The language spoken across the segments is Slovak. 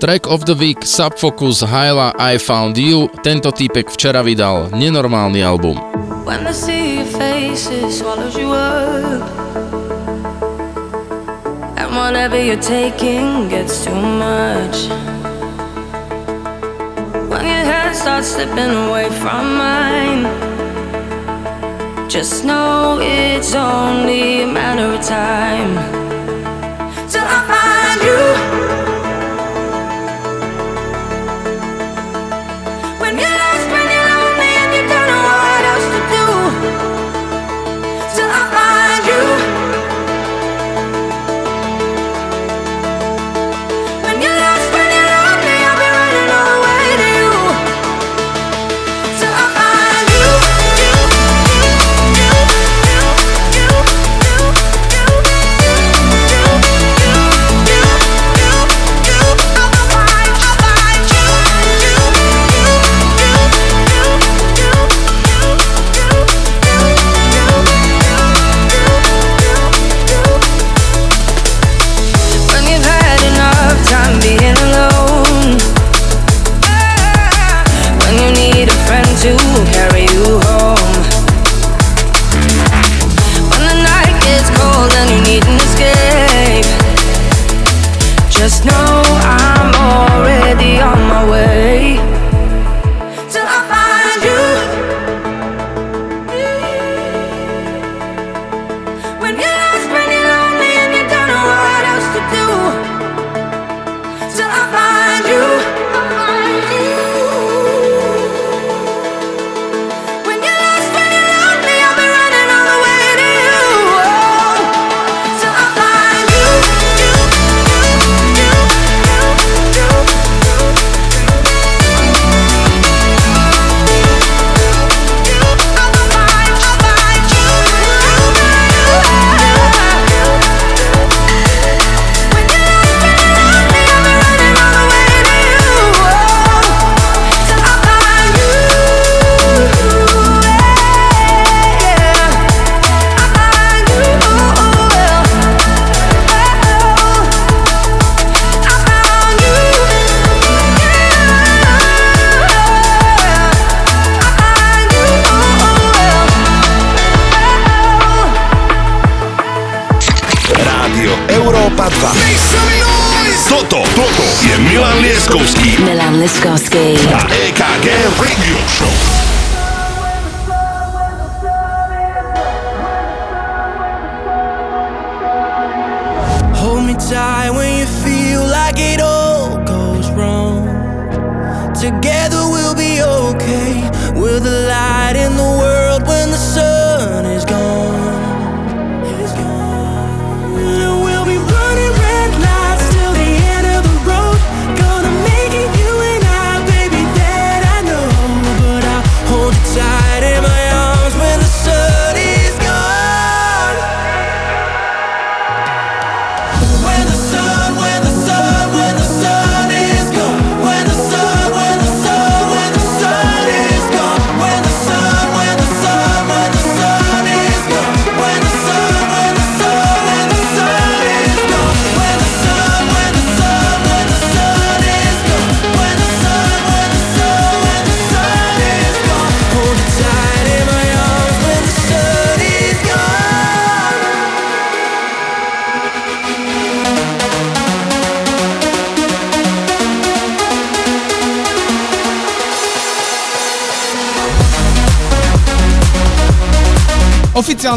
Track of the Week Subfocus Hyla I Found You Tento týpek včera vydal nenormálny album. When I see your face, it swallows you up And whatever you're taking gets too much When your hand starts slipping away from mine Just know it's only a matter of time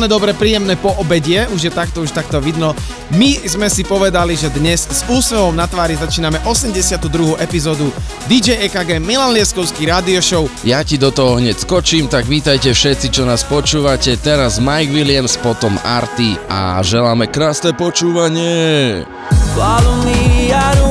Oficiálne dobre, príjemné po obedie, už je takto, už takto vidno. My sme si povedali, že dnes s úsmevom na tvári začíname 82. epizódu DJ EKG Milan Lieskovský Radio Show. Ja ti do toho hneď skočím, tak vítajte všetci, čo nás počúvate. Teraz Mike Williams, potom Arty a želáme krásne počúvanie. Follow me, I don't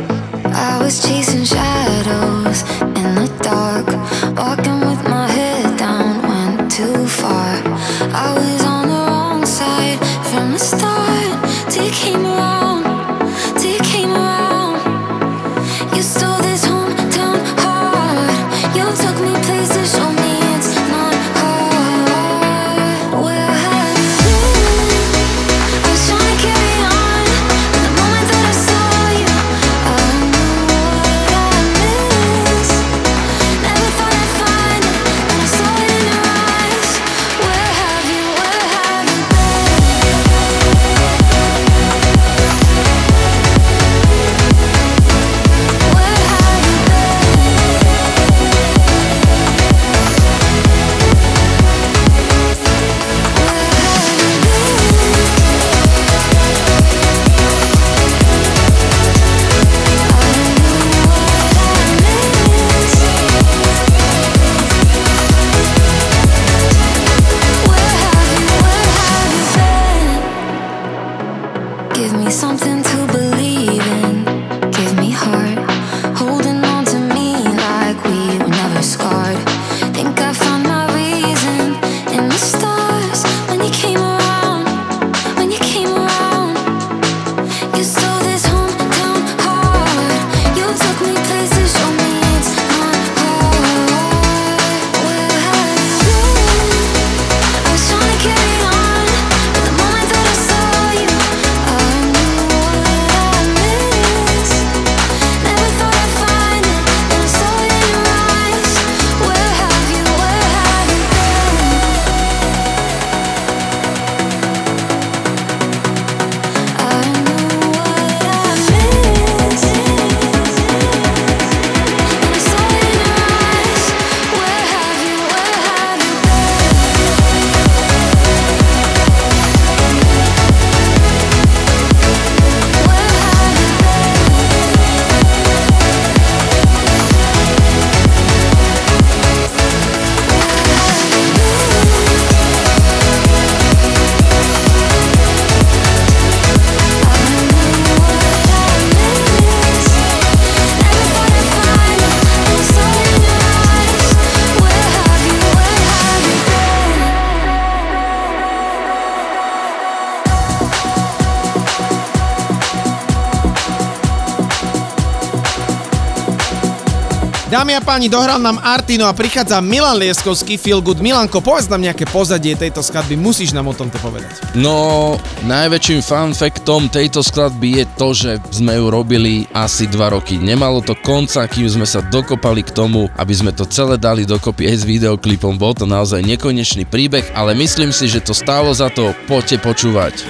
páni, dohral nám Artino a prichádza Milan Lieskovský, Feel Good. Milanko, povedz nám nejaké pozadie tejto skladby, musíš nám o tomto povedať. No, najväčším fanfektom tejto skladby je to, že sme ju robili asi 2 roky. Nemalo to konca, kým sme sa dokopali k tomu, aby sme to celé dali dokopy aj s videoklipom. Bol to naozaj nekonečný príbeh, ale myslím si, že to stálo za to. Poďte počúvať.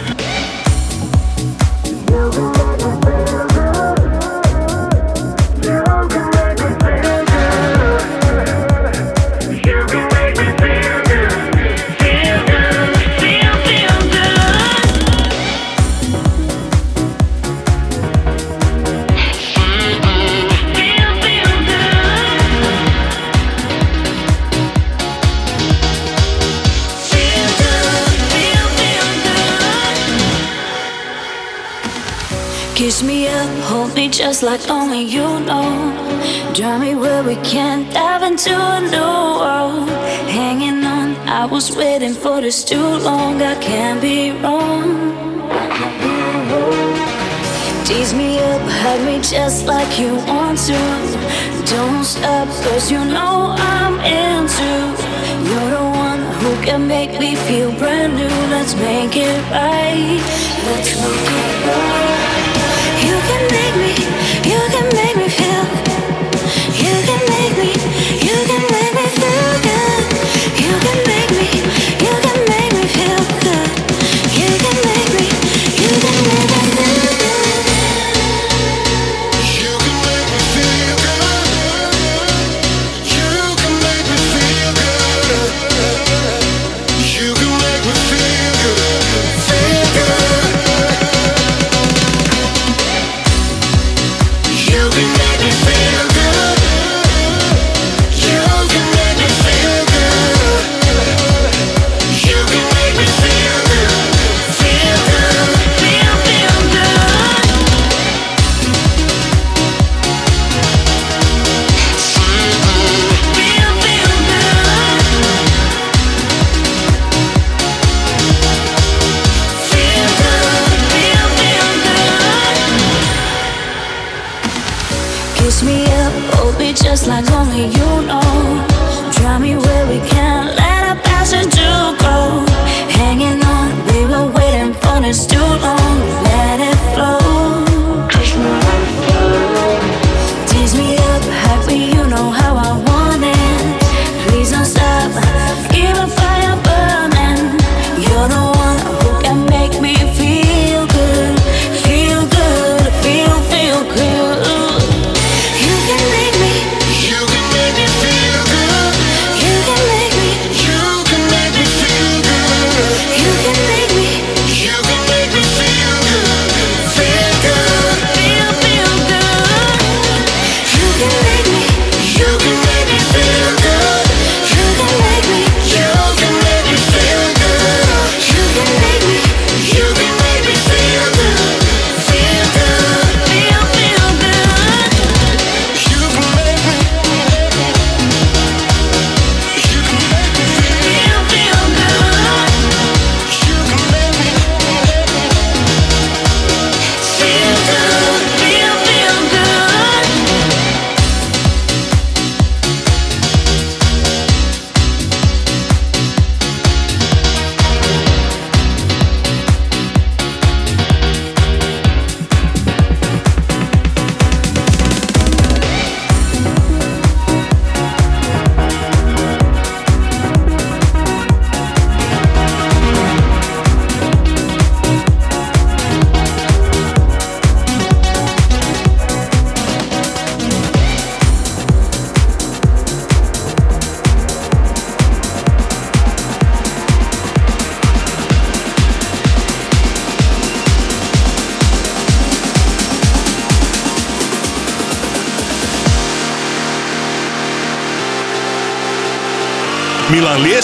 It's too long, I can't be wrong. Tease me up, hug me just like you want to. Don't stop, cause you know I'm into. You're the one who can make me feel brand new. Let's make it right. Let's make it right.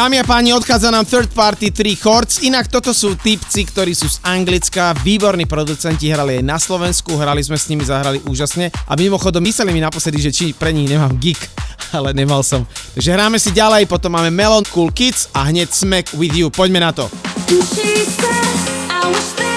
Dámy a páni, odchádza nám Third Party 3 Chords. Inak toto sú typci, ktorí sú z Anglicka. Výborní producenti, hrali aj na Slovensku, hrali sme s nimi, zahrali úžasne. A mimochodom, mysleli mi naposledy, že či pre nich nemám gig, ale nemal som. Takže hráme si ďalej, potom máme Melon, Cool Kids a hneď Smack With You. Poďme na to. She said, I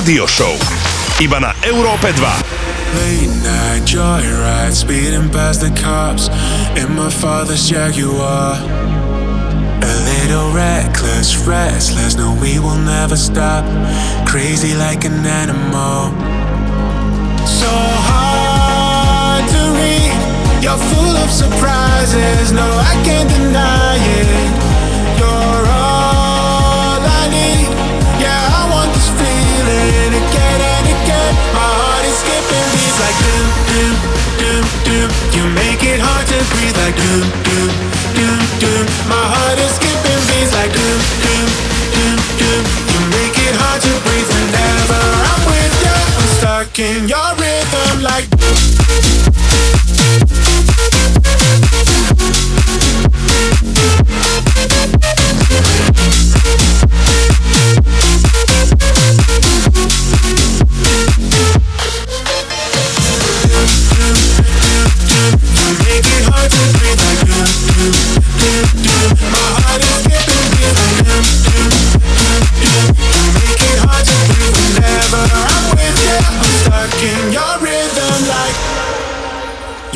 EKG Rádio Show. Iba na Európe 2. Late night joyride, speeding past the cops in my father's Jaguar. A little reckless, restless, no, we will never stop. Crazy like an animal. So hard to read, you're full of surprises, no, I can't deny it. free like you do.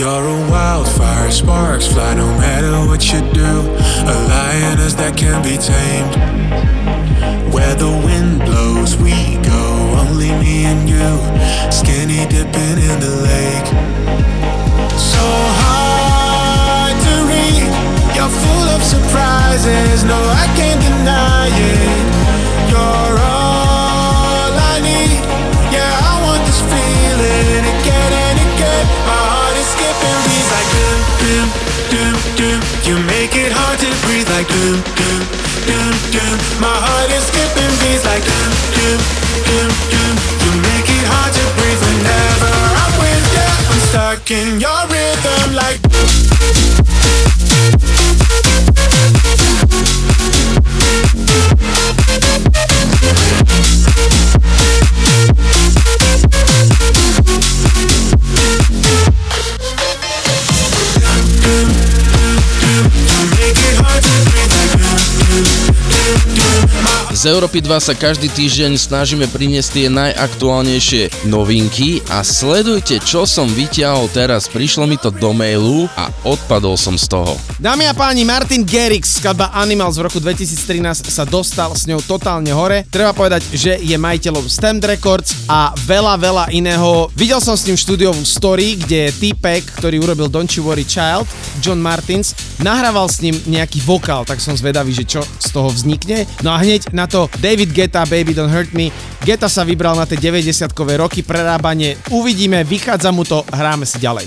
You're a wildfire, sparks fly no matter what you do. A lioness that can be tamed. Where the wind blows, we go. Only me and you, skinny dipping in the lake. So hard to read. You're full of surprises. No, I can't deny it. You're all make it hard to breathe like doom, doom, doom, doom. My heart is skipping beats like doom, doom, doom, doom. You make it hard to breathe whenever I'm with you. I'm stuck in your rhythm like. Z Európy 2 sa každý týždeň snažíme priniesť tie najaktuálnejšie novinky a sledujte, čo som vyťahol teraz. Prišlo mi to do mailu a odpadol som z toho. Dámy a páni, Martin Garrix, skladba Animals v roku 2013 sa dostal s ňou totálne hore. Treba povedať, že je majiteľom Stamped Records a veľa, veľa iného. Videl som s ním štúdiovú story, kde týpek, ktorý urobil Don't You Worry Child, John Martins, nahrával s ním nejaký vokál, tak som zvedavý, že čo z toho vznikne. No a hneď na to David Geta, Baby Don't Hurt Me. Geta sa vybral na tie 90-kové roky prerábanie. Uvidíme, vychádza mu to, hráme si ďalej.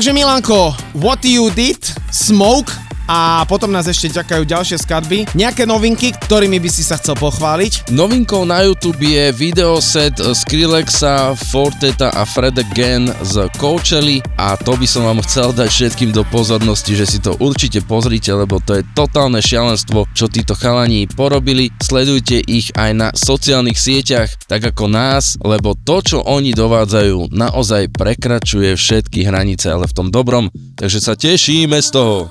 Takže Milanko, What You Did, Smoke, a potom nás ešte čakajú ďalšie skladby. Nejaké novinky, ktorými by si sa chcel pochváliť? Novinkou na YouTube je videoset Skrillexa, Forteta a Fred Again z Coachella a to by som vám chcel dať všetkým do pozornosti, že si to určite pozrite, lebo to je totálne šialenstvo, čo títo chalani porobili. Sledujte ich aj na sociálnych sieťach, tak ako nás, lebo to, čo oni dovádzajú, naozaj prekračuje všetky hranice, ale v tom dobrom, takže sa tešíme z toho.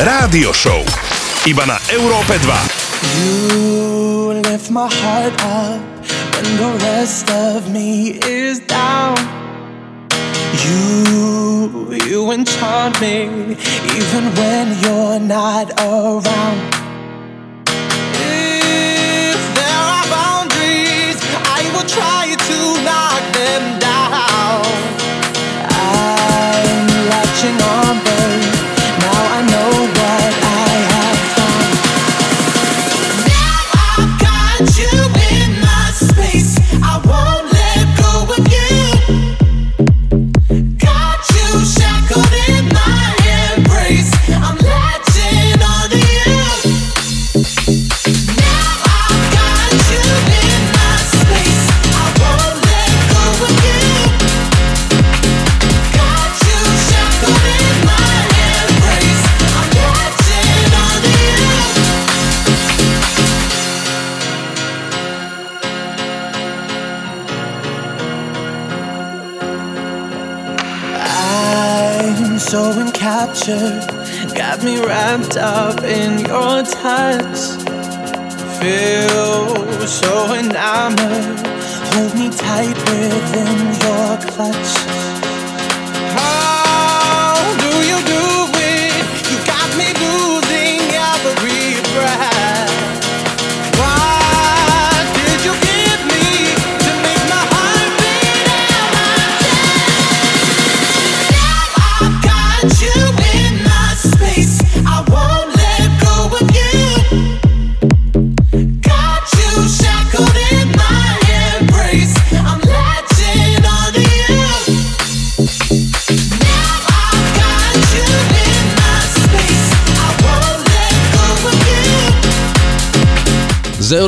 Rádio Show. Iba na Európe 2. You lift my heart up when the rest of me is down. You, you enchant me even when you're not around.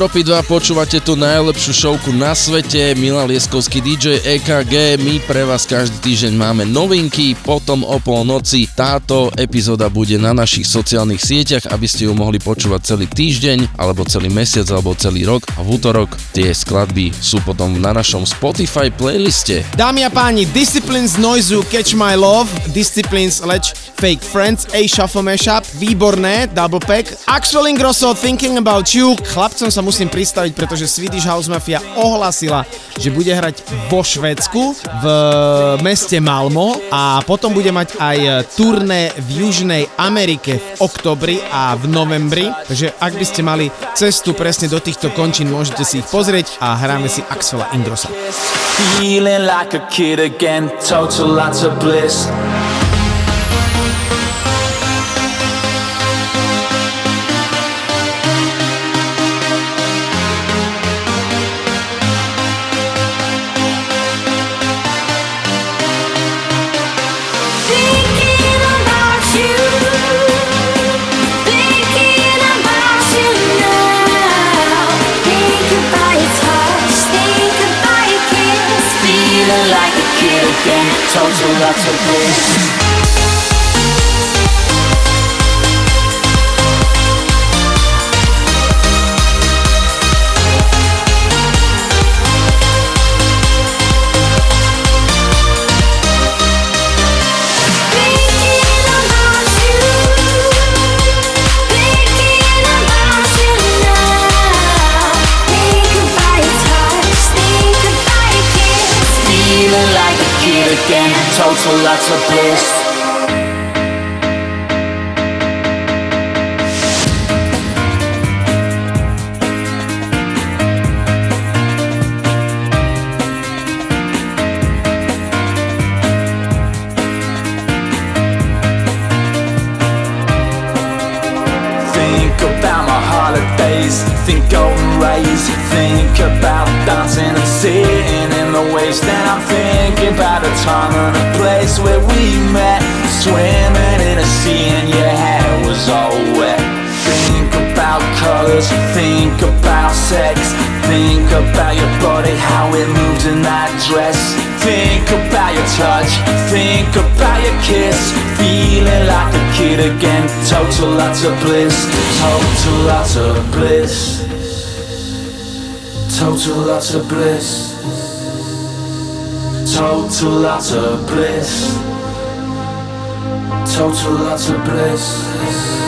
Európy 2 počúvate tú najlepšiu šovku na svete, Milan Lieskovský DJ EKG, my pre vás každý týždeň máme novinky, potom o polnoci táto epizóda bude na našich sociálnych sieťach, aby ste ju mohli počúvať celý týždeň, alebo celý mesiac, alebo celý rok. A v útorok tie skladby sú potom na našom Spotify playliste. Dámy a páni, Disciplines Noizu Catch My Love, Disciplines Leč Fake Friends, A Shuffle Mashup, výborné, double pack. Axel Ingrosso Thinking About You, chlapcom sa musím pristaviť, pretože Swedish House Mafia ohlasila, že bude hrať vo Švédsku, v meste Malmo a potom bude mať aj turné v Južnej Amerike v oktobri a v novembri. Takže ak by ste mali cestu presne do týchto končín, môžete si ich pozrieť a hráme si Axela Ingrossa. Feeling like a kid again, total lots of bliss. Total lots of bliss. Total lots of bliss. Think golden rays, think about dancing and sitting in the waves. Then I'm thinking about a time and a place where we met, swimming in a sea and your hair was all wet. Think about colors, think about sex, think about your body, how it moved in that dress. Think about your touch, think about your kiss, feeling like a kid again. Total lots of bliss, total lots of bliss, total lots of bliss, total lots of bliss, total lots of bliss.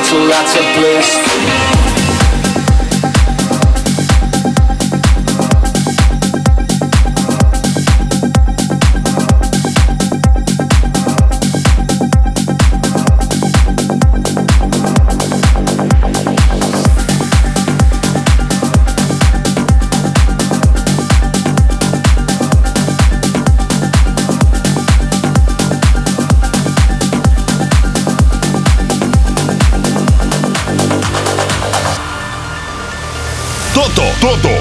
Again. Total utter bliss.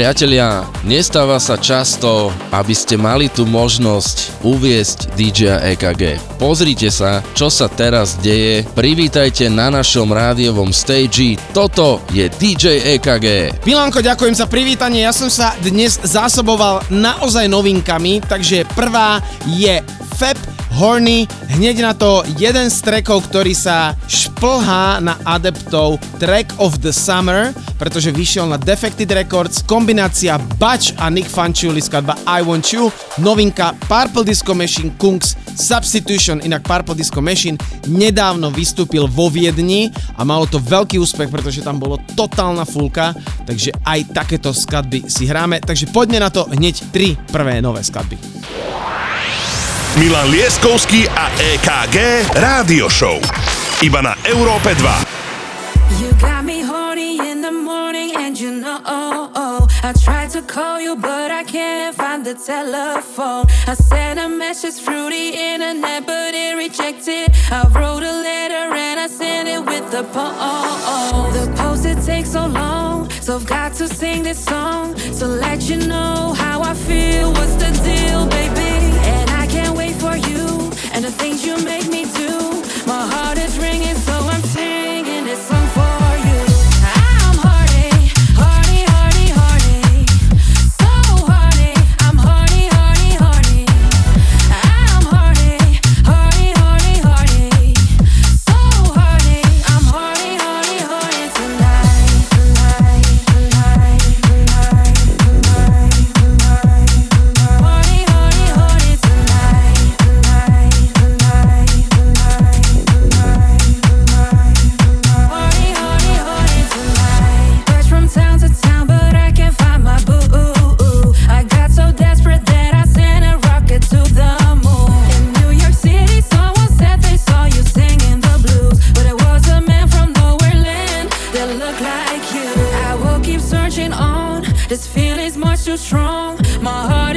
Priatelia, nestáva sa často, aby ste mali tú možnosť uviesť DJ EKG. Pozrite sa, čo sa teraz deje. Privítajte na našom rádiovom stage. Toto je DJ EKG. Milanko, ďakujem za privítanie. Ja som sa dnes zásoboval naozaj novinkami, takže prvá je Fab Horny, hneď na to jeden z trackov, ktorý sa šplhá na adeptov Track of the Summer, pretože vyšiel na Defected Records, kombinácia Batch a Nick Fanciulli skladba I Want You, novinka Purple Disco Machine Kungs Substitution, inak Purple Disco Machine nedávno vystúpil vo Viedni a malo to veľký úspech, pretože tam bolo totálna fulka, takže aj takéto skladby si hráme, takže poďme na to hneď tri prvé nové skladby. Milan Lieskovský a EKG Rádio Show. Iba na Európe 2. You got me horny in the morning, and you know I tried to call you, but I can't find the telephone. I sent a message through the internet, but it rejected. I wrote a letter and I sent it with the poem. The post it takes so long, so I've got to sing this song to let you know how I feel. What's the deal, baby? And can't wait for you and the things you make me do. My heart is ringing. Too strong. My heart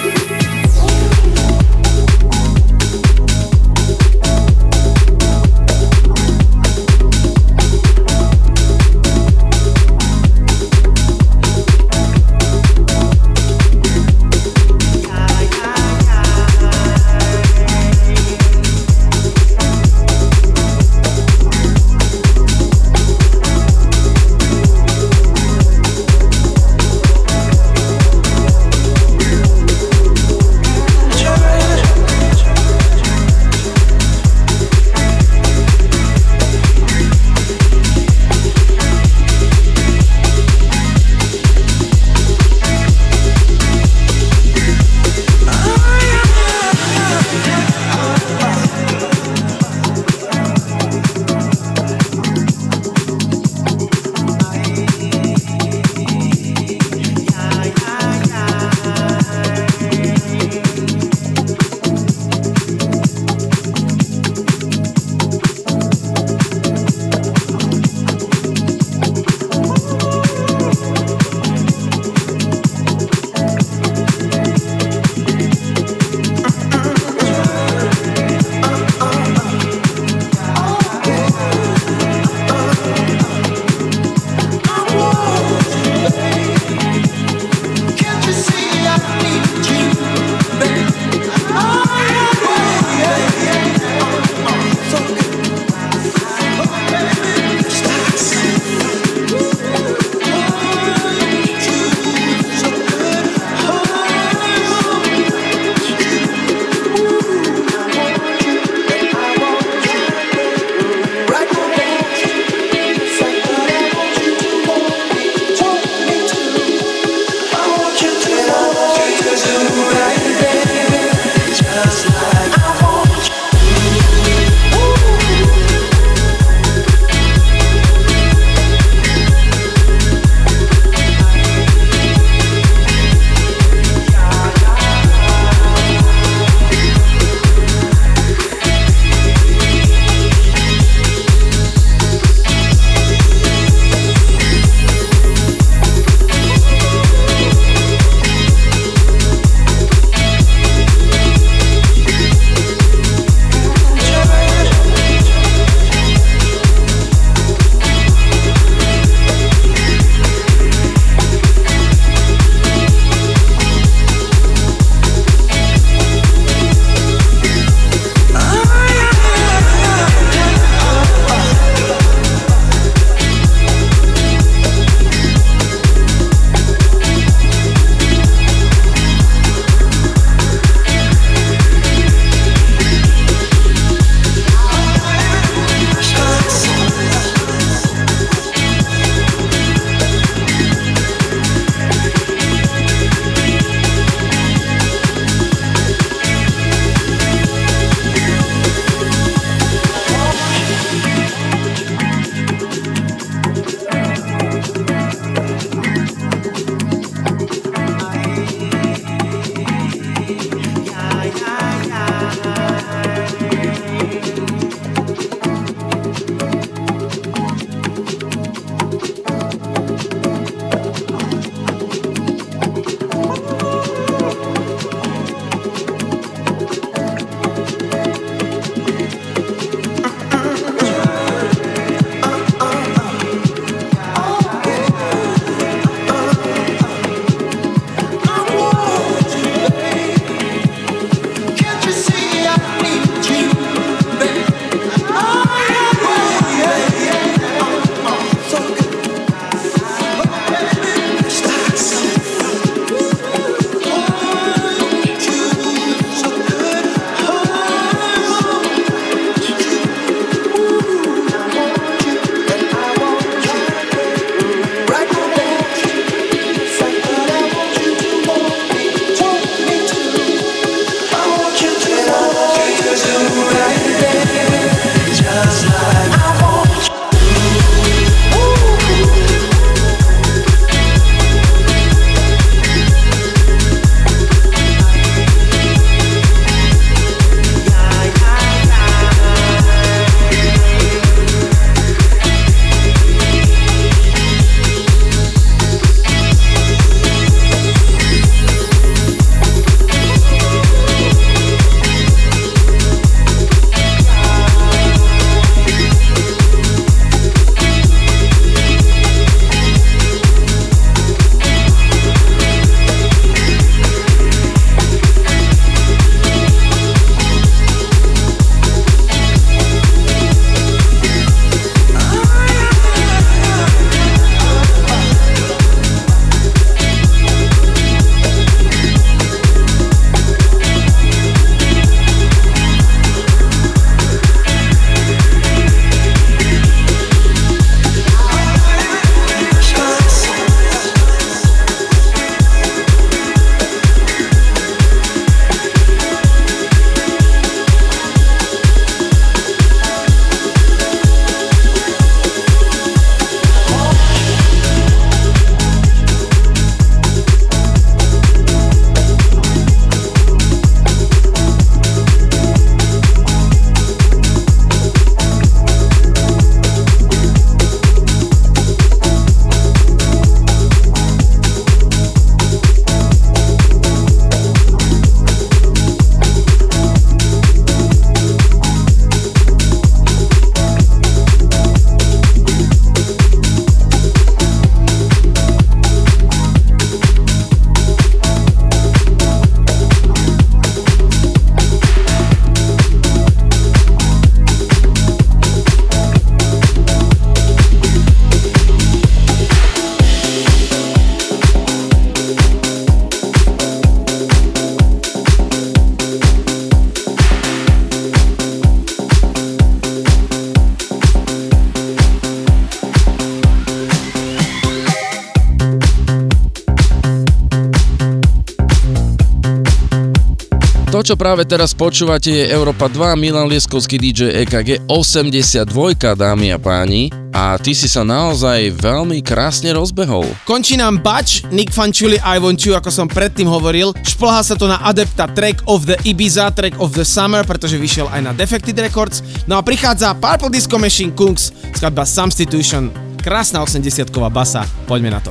čo práve teraz počúvate je Európa 2, Milan Lieskovský DJ EKG 82, dámy a páni. A ty si sa naozaj veľmi krásne rozbehol. Končí nám Bač, Nick Fanciulli, I Want You, ako som predtým hovoril. Šplhá sa to na adepta Track of the Ibiza, Track of the Summer, pretože vyšiel aj na Defected Records. No a prichádza Purple Disco Machine Kungs, skladba Substitution. Krásna 80-ková basa, poďme na to.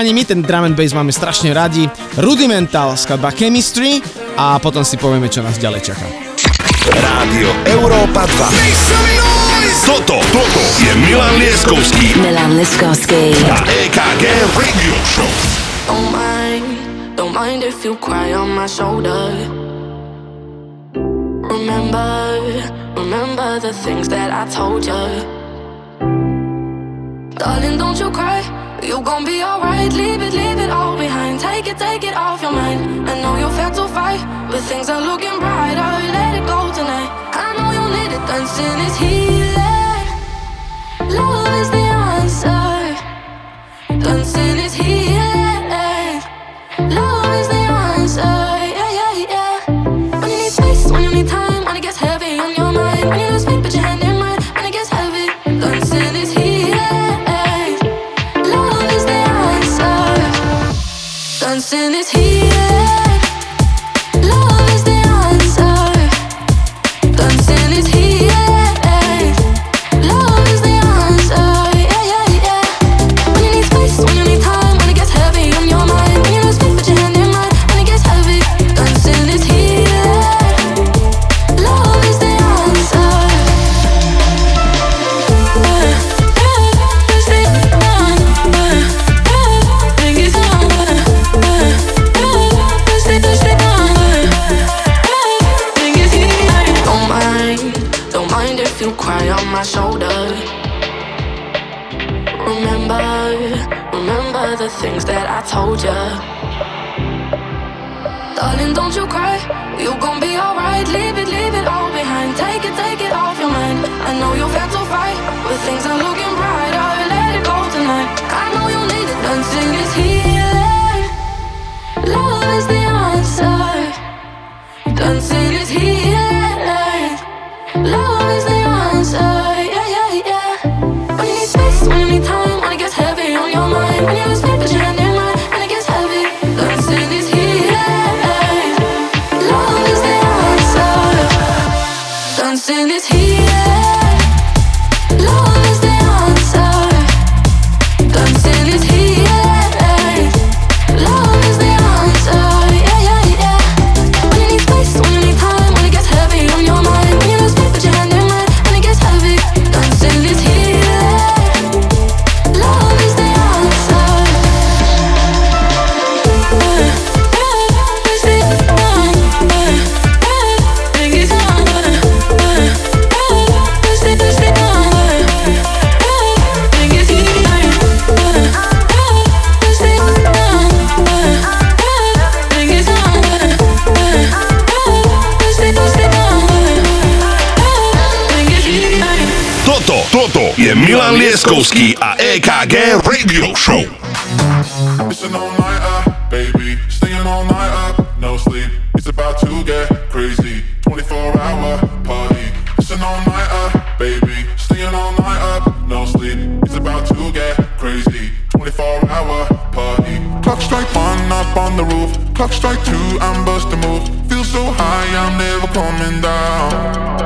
páni, my ten drum and bass máme strašne radi. Rudimental, skladba Chemistry a potom si povieme, čo nás ďalej čaká. Rádio Európa 2 Toto, toto je Milan Lieskovský Milan leskovský. A EKG Radio Show. Don't mind, don't mind if you cry on my shoulder. Remember, remember the things that I told you Darling, don't you cry. you gon' be alright. Leave it, leave it all behind. Take it, take it off your mind. I know you're fed to fight, but things are looking brighter. Let it go tonight. I know you need it. Dancing is healing. Love is the answer. Dancing is healing. Milan Lieskowski a EKG Radio Show. It's an all-nighter, baby. Staying all night up, no sleep. It's about to get crazy. 24-hour party. It's an all-nighter, baby. Staying all night up, no sleep. It's about to get crazy. 24-hour party. Clock strike one up on the roof. Clock strike two, I'm busting move. Feel so high, I'm never coming down.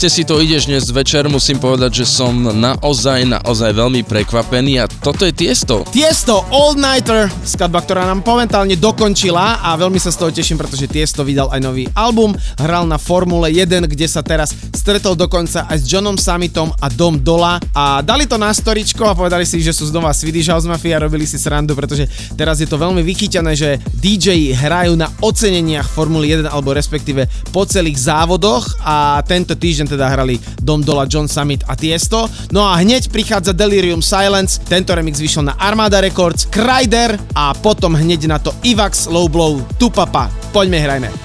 ste si to ideš dnes večer, musím povedať, že som naozaj, naozaj veľmi prekvapený a toto je Tiesto. Tiesto All Nighter, skladba, ktorá nám momentálne dokončila a veľmi sa z toho teším, pretože Tiesto vydal aj nový album, hral na Formule 1, kde sa teraz stretol dokonca aj s Johnom Summitom a Dom Dola a dali to na storičko a povedali si, že sú znova Swedish House Mafia a robili si srandu, pretože teraz je to veľmi vychyťané, že DJ hrajú na oceneniach Formuly 1 alebo respektíve po celých závodoch a tento týždeň teda hrali Dom Dola, John Summit a Tiesto. No a hneď prichádza Delirium Silence, tento remix vyšiel na Armada Records, Kryder a potom hneď na to Ivax Low Blow, Tupapa. Poďme hrajme.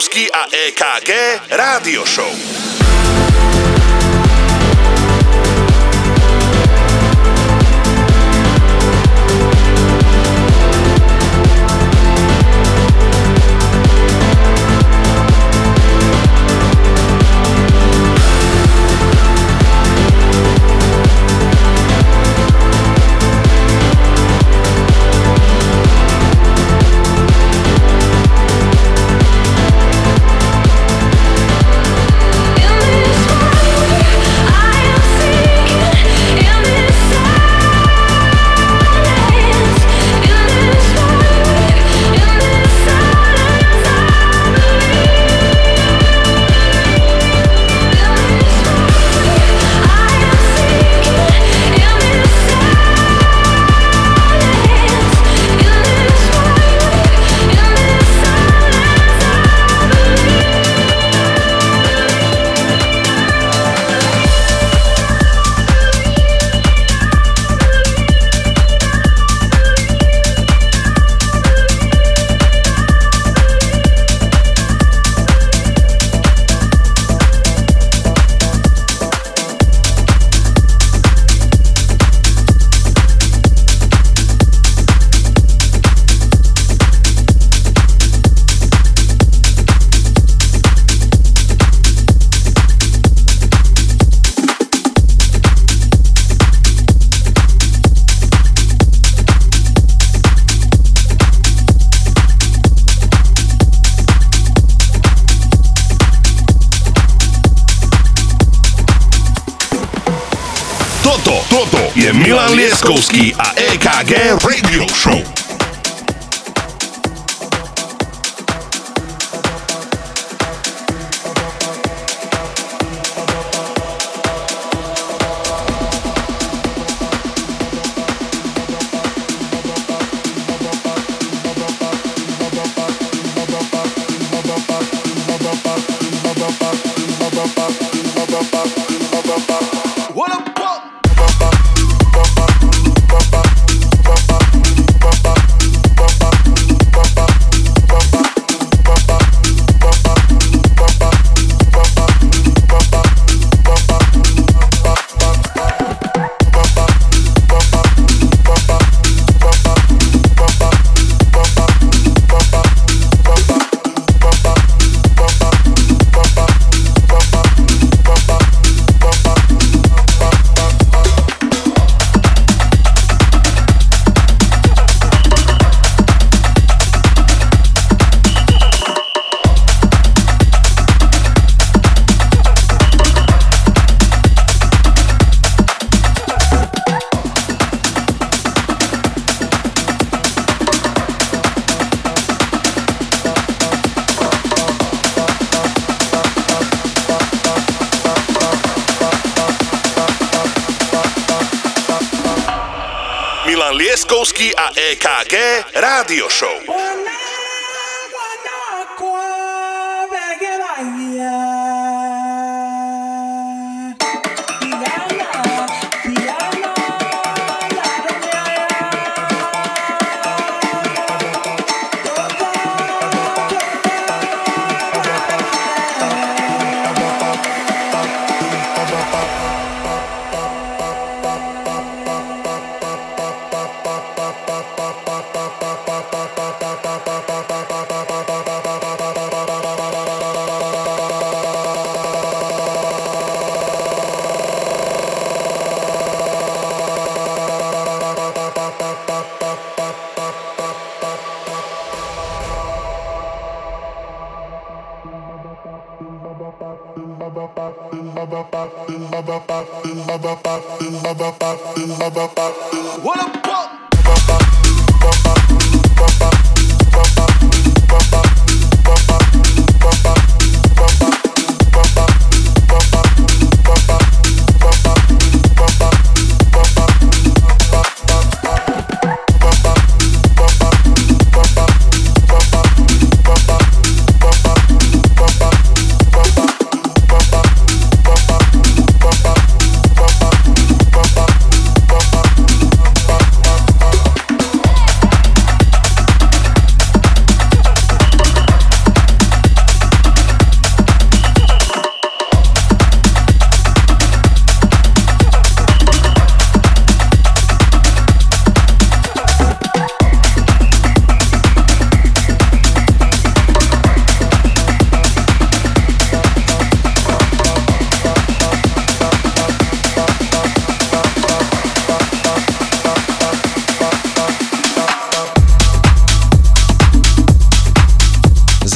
Lieskovský a EKG Rádio Show.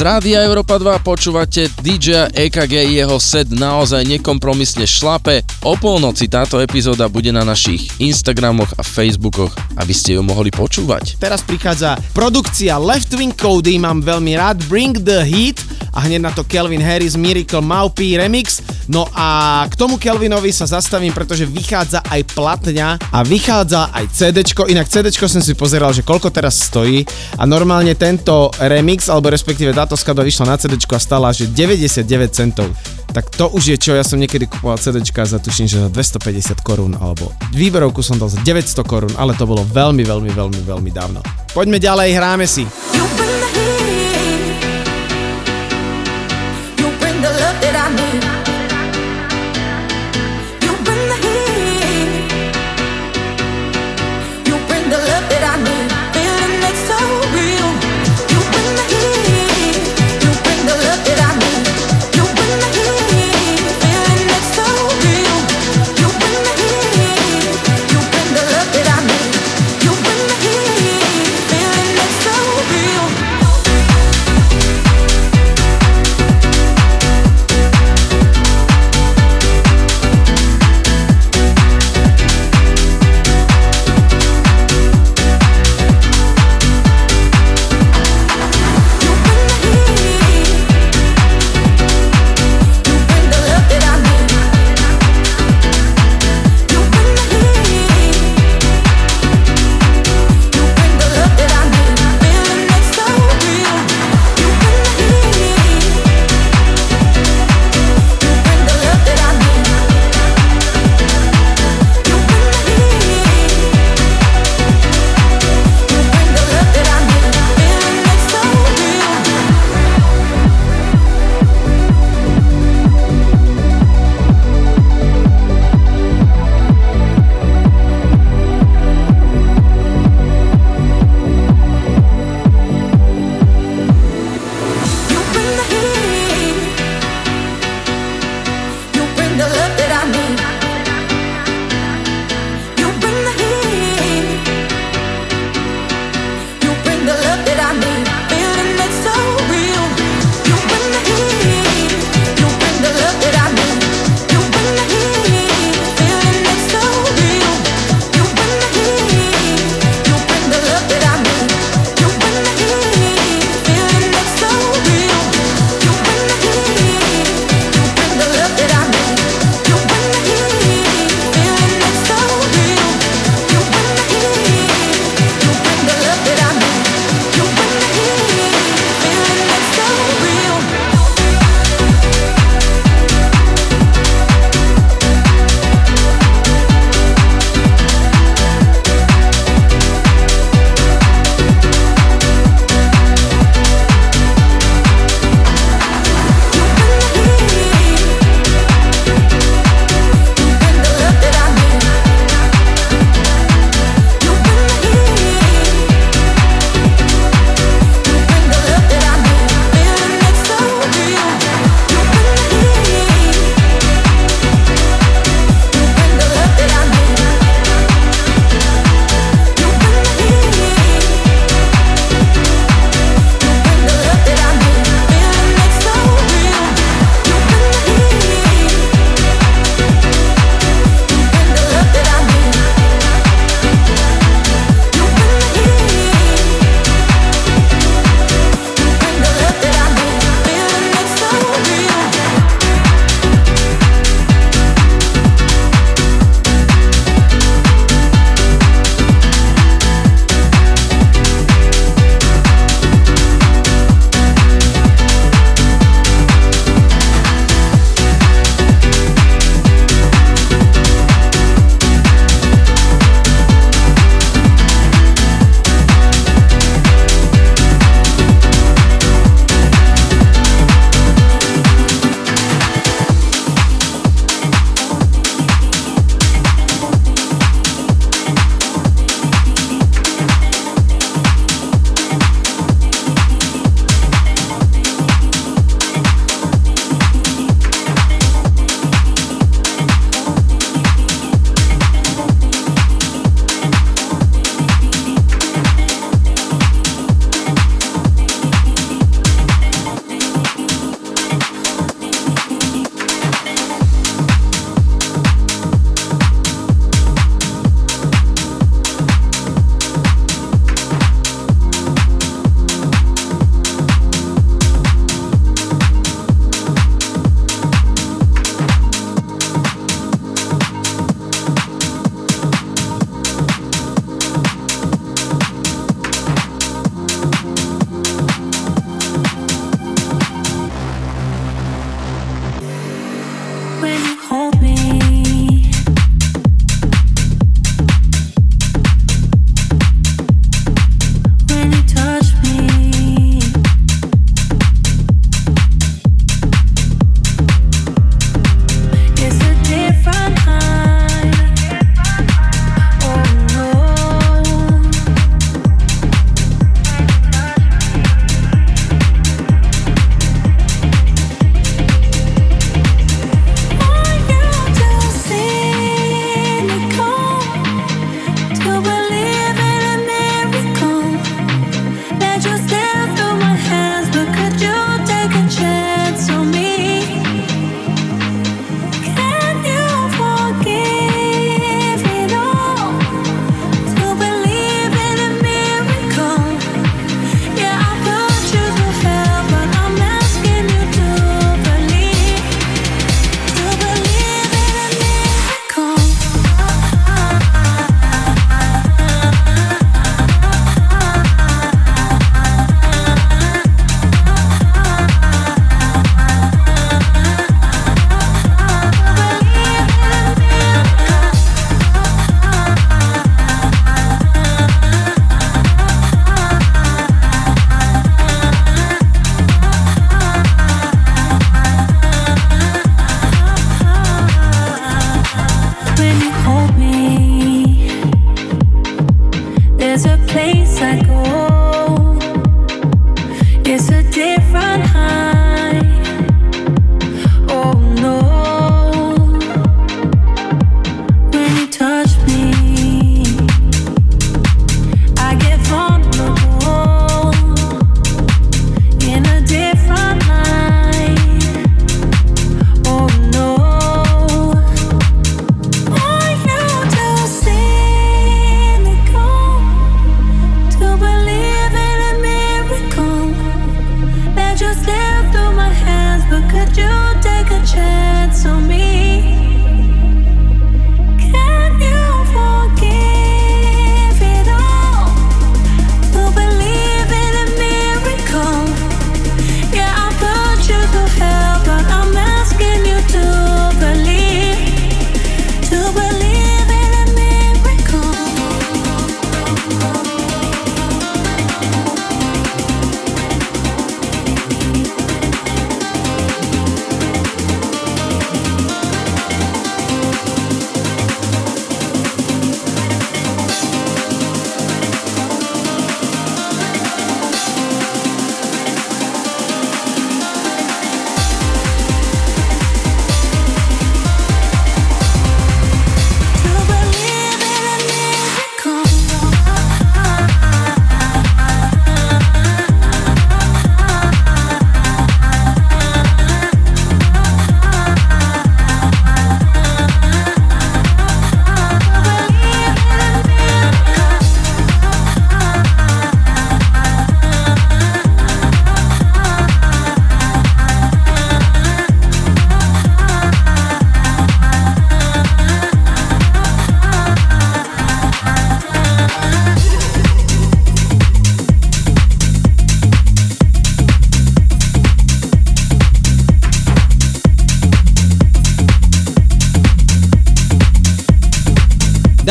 Rádia Európa 2 počúvate DJ EKG, jeho set naozaj nekompromisne šlape. O polnoci táto epizóda bude na našich Instagramoch a Facebookoch, aby ste ju mohli počúvať. Teraz prichádza produkcia Left Wing Cody, mám veľmi rád, Bring the Heat a hneď na to Kelvin Harris Miracle Maupi Remix. No a k tomu Kelvinovi sa zastavím, pretože vychádza aj platňa a vychádza aj CDčko. Inak CDčko som si pozeral, že koľko teraz stojí a normálne tento remix, alebo respektíve táto skladba vyšla na CDčko a stala že 99 centov. Tak to už je čo, ja som niekedy kupoval CDčka za tuším, že za 250 korún, alebo výberovku som dal za 900 korún, ale to bolo veľmi, veľmi, veľmi, veľmi dávno. Poďme ďalej, hráme si. You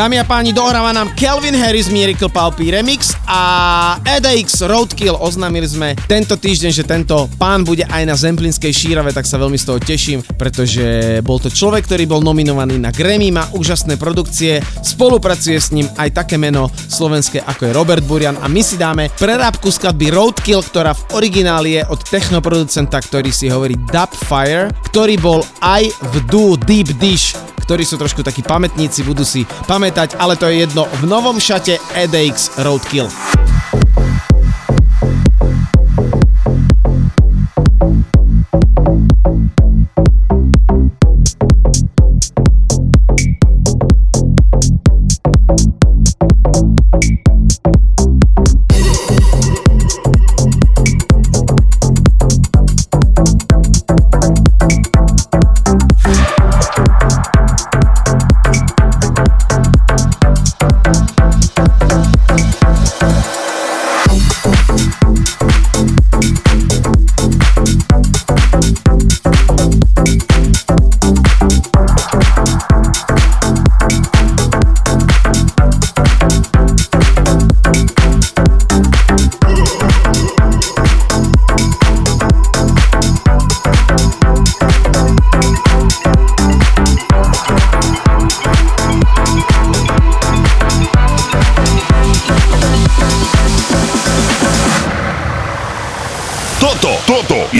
Dámy a páni, dohráva nám Kelvin Harris Miracle Palpy Remix a EDX Roadkill. Oznámili sme tento týždeň, že tento pán bude aj na Zemplinskej šírave, tak sa veľmi z toho teším, pretože bol to človek, ktorý bol nominovaný na Grammy, má úžasné produkcie, spolupracuje s ním aj také meno slovenské ako je Robert Burian a my si dáme prerábku skladby Roadkill, ktorá v origináli je od technoproducenta, ktorý si hovorí Dub Fire, ktorý bol aj v duo Deep Dish, ktorí sú trošku takí pamätníci, budú si pamätať, ale to je jedno v novom šate EDX Roadkill.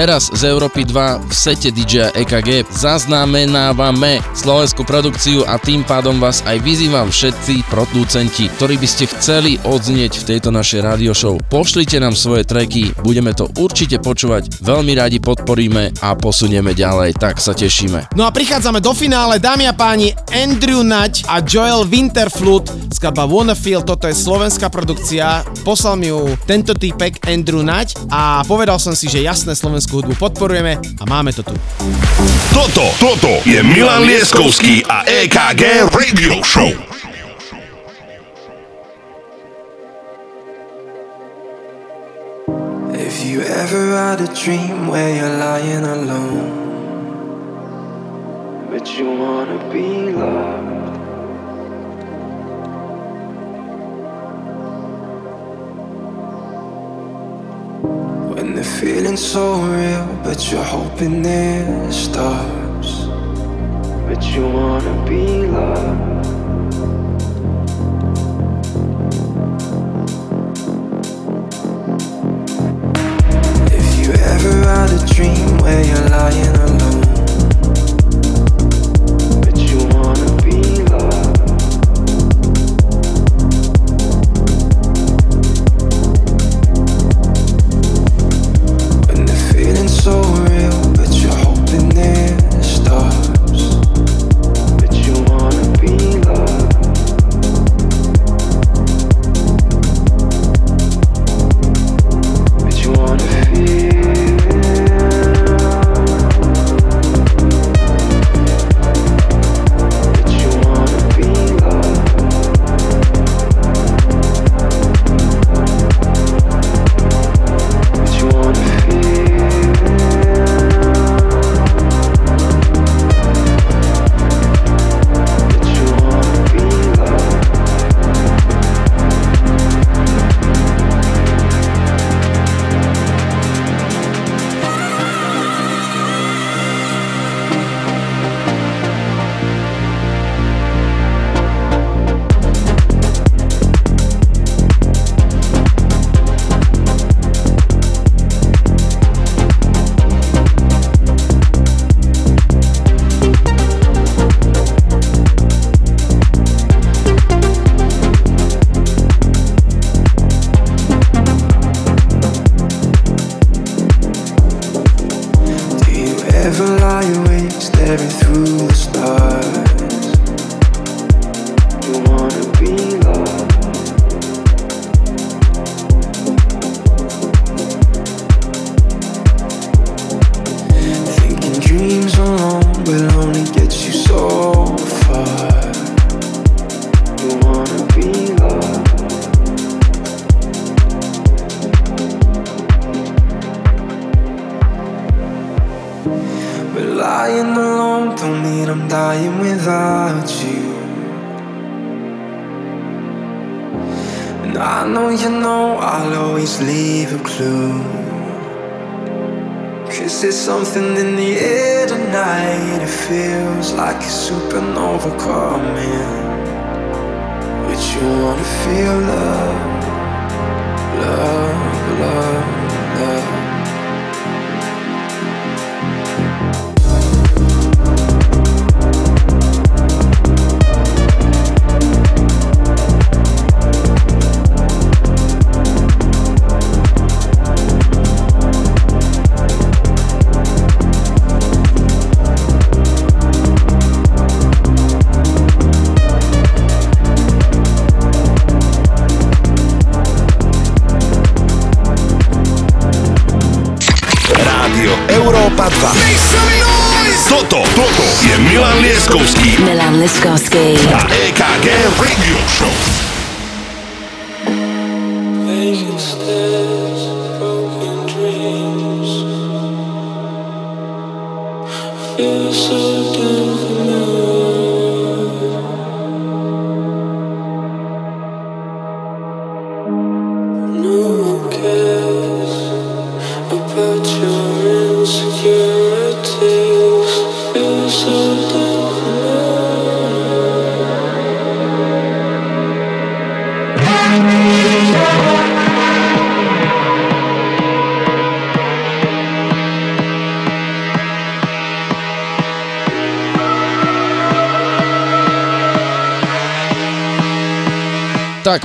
Teraz z Európy 2 v sete DJ EKG zaznamenávame slovenskú produkciu a tým pádom vás aj vyzývam všetci producenti, ktorí by ste chceli odznieť v tejto našej radio show. Pošlite nám svoje tracky, budeme to určite počúvať, veľmi radi podporíme a posunieme ďalej, tak sa tešíme. No a prichádzame do finále, dámy a páni, Andrew Nať a Joel Winterflut, skladba Wanna Feel, toto je slovenská produkcia, poslal mi ju tento týpek Andrew Nať a povedal som si, že jasné slovenskú hudbu podporujeme a máme to tu. Toto, toto je Milan Lieskovský a EKG Radio Show. If you ever had a dream where you're lying alone, but you wanna be loved. The feeling's so real, but you're hoping it stops. But you wanna be loved.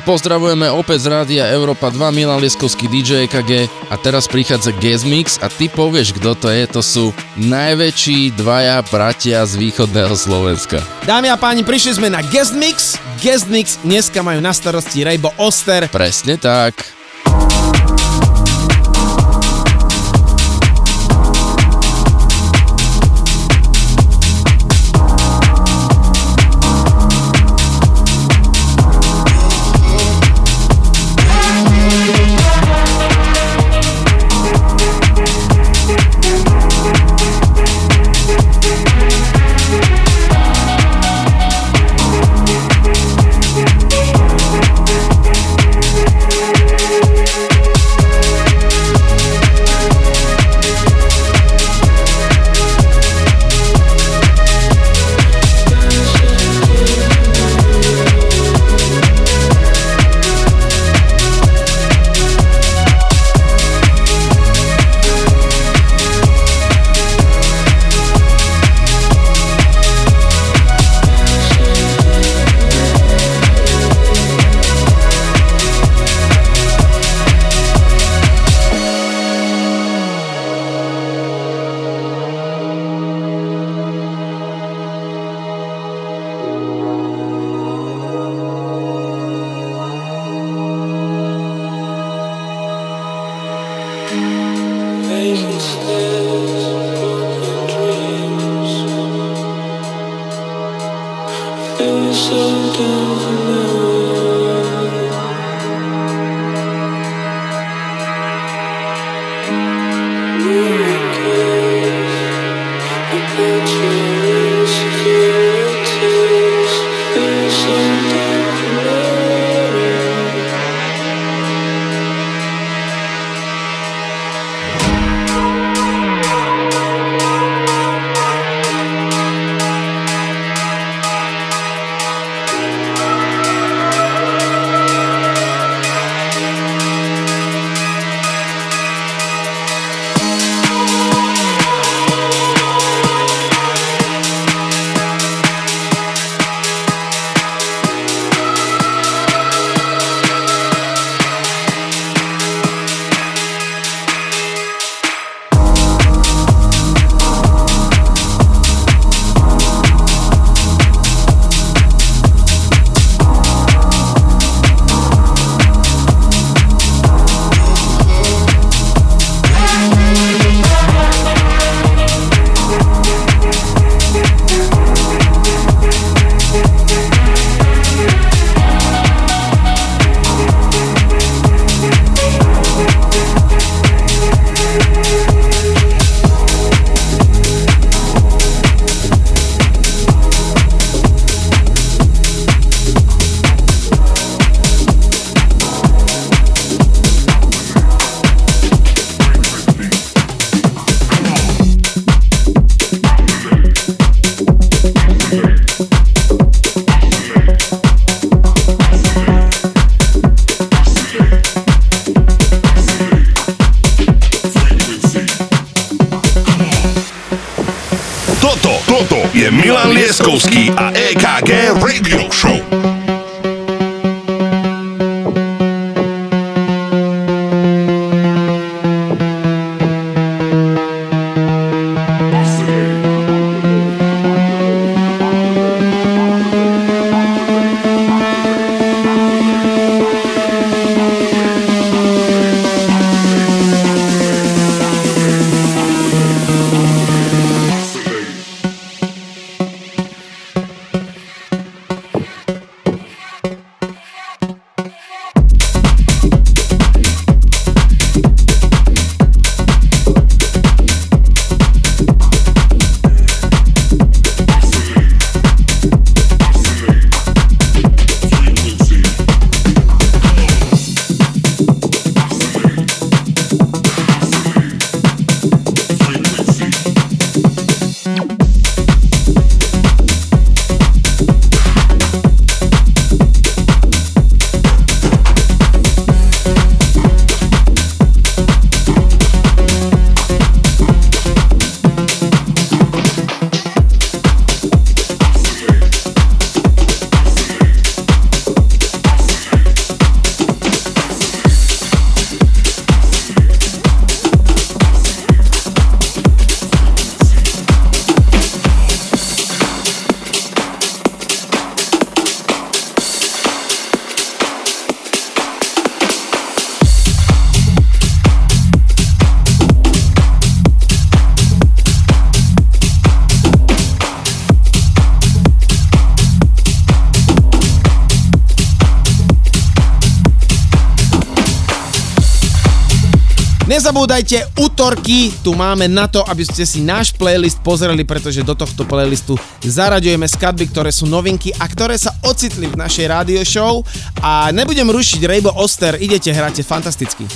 Pozdravujeme opäť z rádia Európa 2 Milan Lieskovský DJ EKG a teraz prichádza Guest Mix a ty povieš kto to je, to sú najväčší dvaja bratia z východného Slovenska. Dámy a páni, prišli sme na Guest Mix. Guest Mix dneska majú na starosti Rejbo Oster. Presne tak. Nezabúdajte, útorky tu máme na to, aby ste si náš playlist pozreli, pretože do tohto playlistu zaraďujeme skladby, ktoré sú novinky a ktoré sa ocitli v našej rádio show. A nebudem rušiť Rainbow Oster, idete, hráte fantasticky.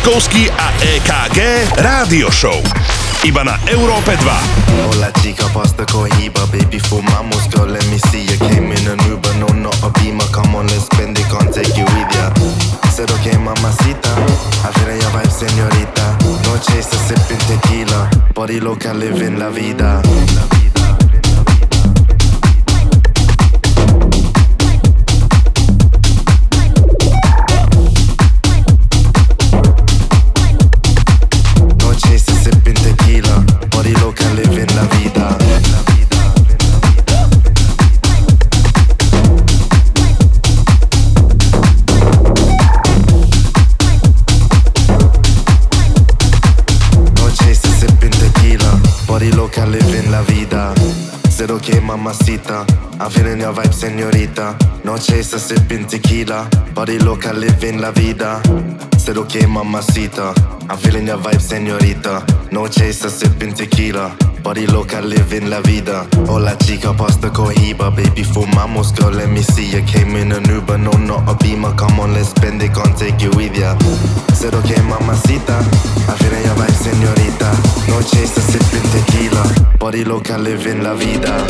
Milan Lieskovský a EKG Rádio Show. Iba na Európe 2. Hola chica, pasta cohiba Baby, fumamos, girl, let me see you Came in an Uber, no, not a Beamer Come on, let's spend it, can't take you with ya. Said okay, mamacita I feel your vibe, señorita No chaser, sipping tequila. Body loca, living la vida Body loca, living la vida. Said okay, mamacita. I'm feeling your vibe, señorita. No chaser, sipping tequila. Body loca, living la vida. Hola chica, pasta cohiba. Baby, fumamos, girl, let me see you. Came in an Uber, no, not a Beamer. Come on, let's spend it, can't take you with ya. Said okay, mamacita. I'm feeling your vibe, señorita. No chaser, sipping tequila. Body loca, living la vida.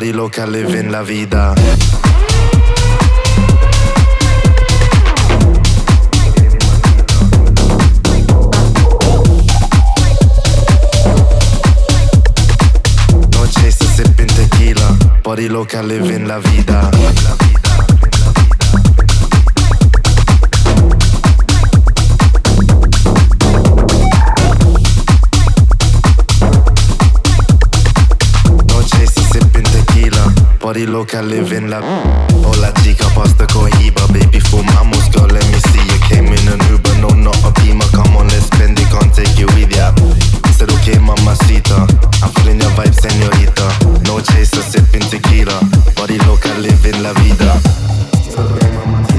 party local, living la vida. Noche se sipping tequila, party local, living la vida. party live in la Hola chica, pasta cohiba, baby fumamos Girl, let me see you came in an Uber, no not a Beamer. Come on, let's spend it, can't take you with ya. Said okay, mamacita I'm feeling your vibe, senorita No chaser, sipping tequila. Body live in la vida.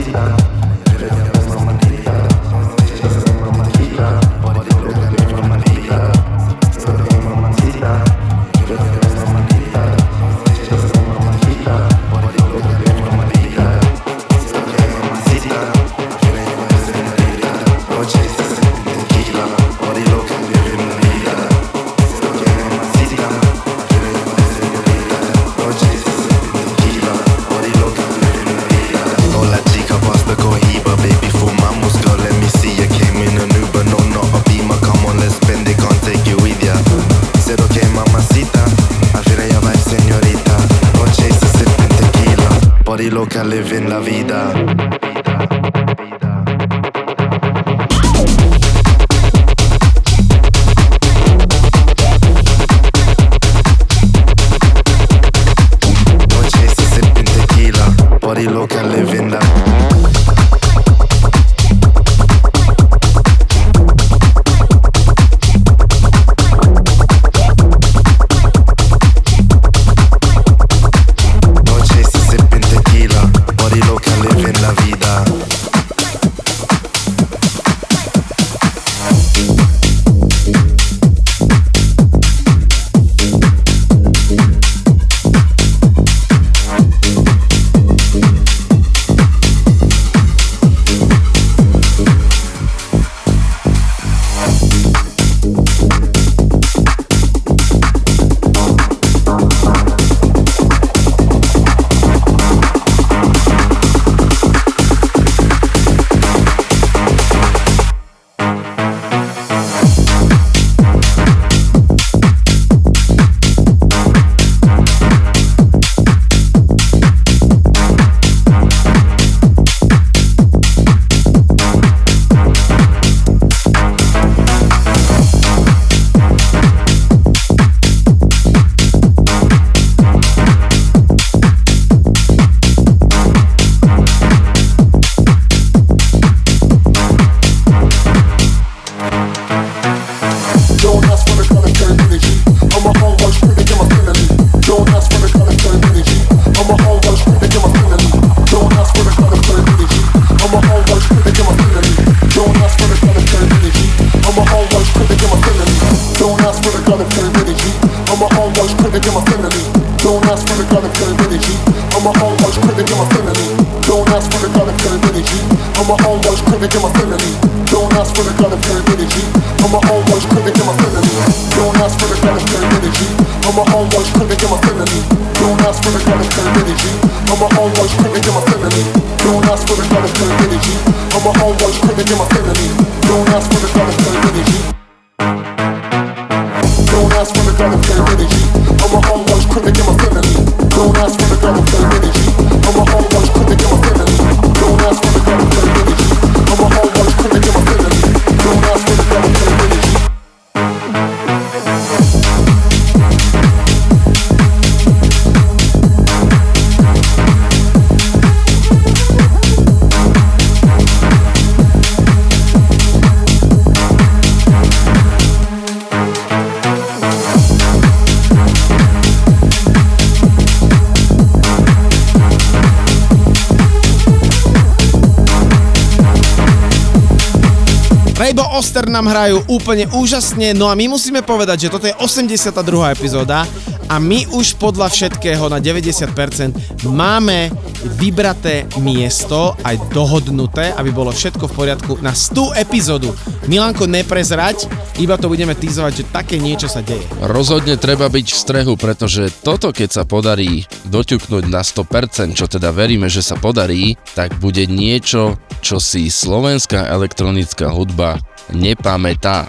Monster nám hrajú úplne úžasne, no a my musíme povedať, že toto je 82. epizóda a my už podľa všetkého na 90% máme vybraté miesto, aj dohodnuté, aby bolo všetko v poriadku na 100 epizódu. Milanko, neprezrať, iba to budeme týzovať, že také niečo sa deje. Rozhodne treba byť v strehu, pretože toto, keď sa podarí doťuknúť na 100%, čo teda veríme, že sa podarí, tak bude niečo, čo si slovenská elektronická hudba nepamätá.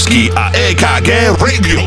Rakúsky a EKG review.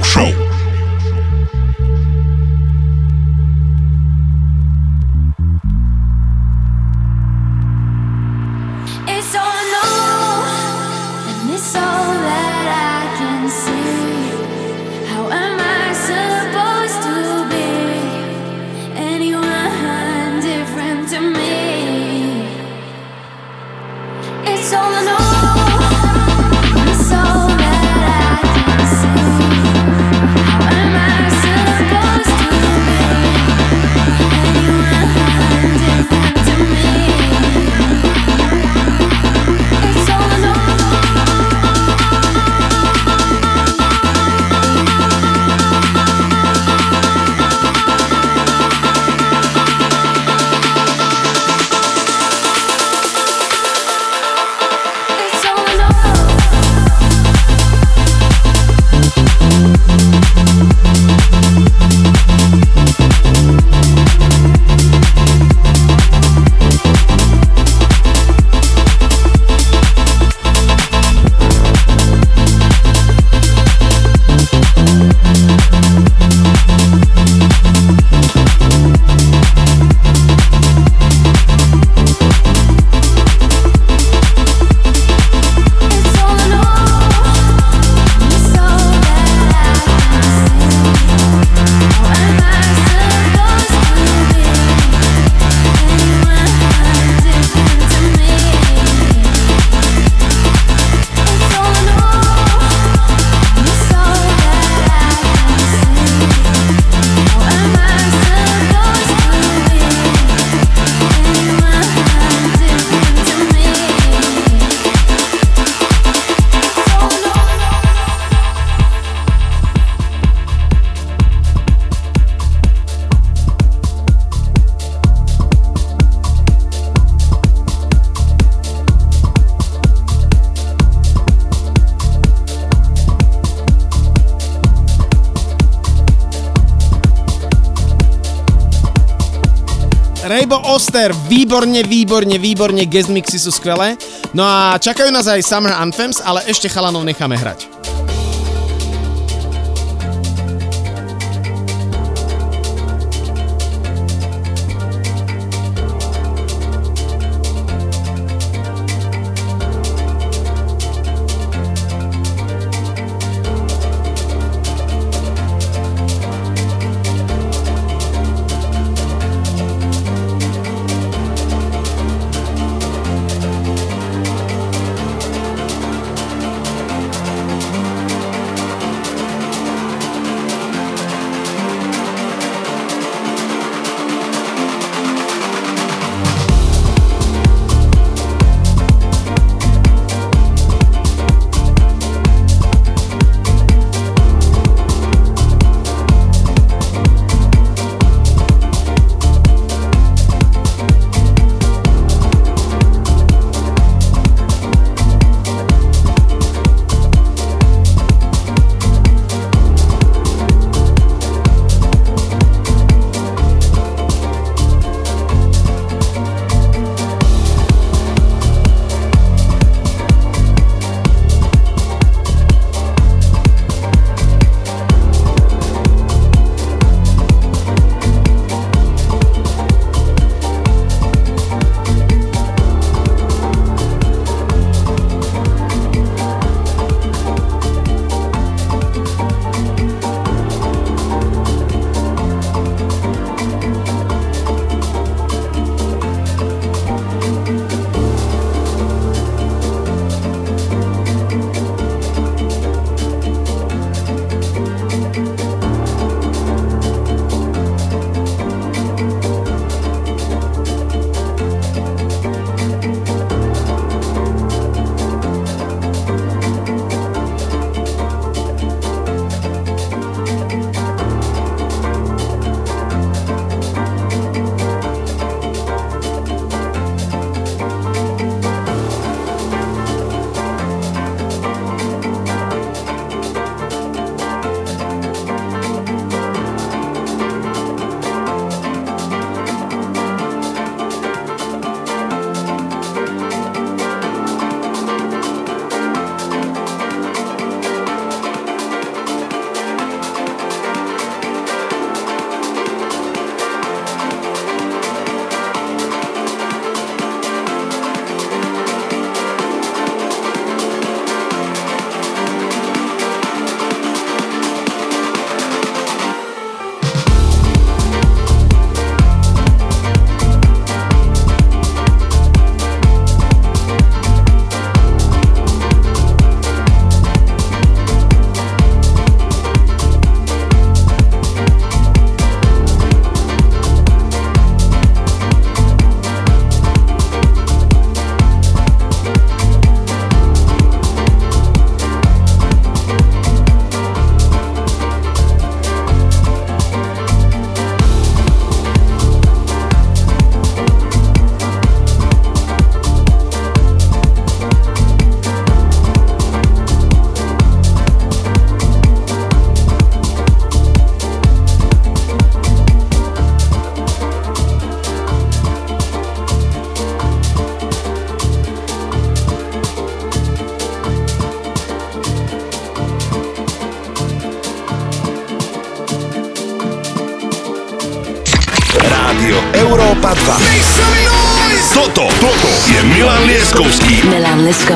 After, výborne, výborne, výborne, guest mixy sú skvelé. No a čakajú nás aj Summer Anthems, ale ešte chalanov necháme hrať.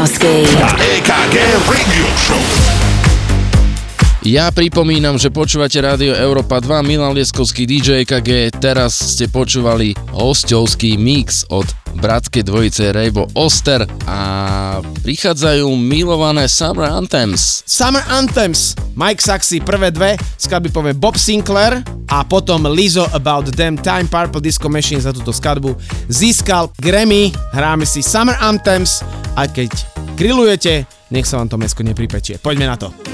Liptovský. Ja pripomínam, že počúvate rádio Európa 2, Milan Lieskovský DJ KG, teraz ste počúvali hostovský mix od bratskej dvojice Rejbo Oster a prichádzajú milované Summer Anthems. Summer Anthems, Mike Saxy prvé dve, skladby povie Bob Sinclair a potom Lizzo About Damn Time Purple Disco Machine za túto skladbu získal Grammy, hráme si Summer Anthems, aj keď grillujete, nech sa vám to mesko nepripečie. Poďme na to.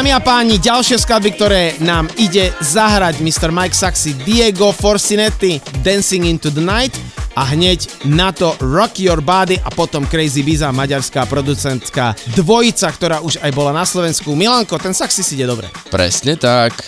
Dámy a páni, ďalšie skladby, ktoré nám ide zahrať Mr. Mike Saxy Diego Forcinetti, Dancing into the Night a hneď na to Rock Your Body a potom Crazy Biza, maďarská producentská dvojica, ktorá už aj bola na Slovensku. Milanko, ten Saxi si ide dobre. Presne tak.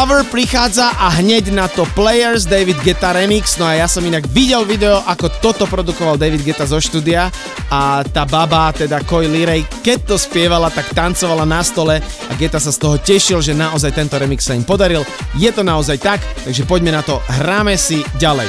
Lover prichádza a hneď na to Players David Geta Remix. No a ja som inak videl video, ako toto produkoval David Geta zo štúdia a tá baba, teda Koi Lirej, keď to spievala, tak tancovala na stole a Geta sa z toho tešil, že naozaj tento remix sa im podaril. Je to naozaj tak, takže poďme na to, hráme si ďalej.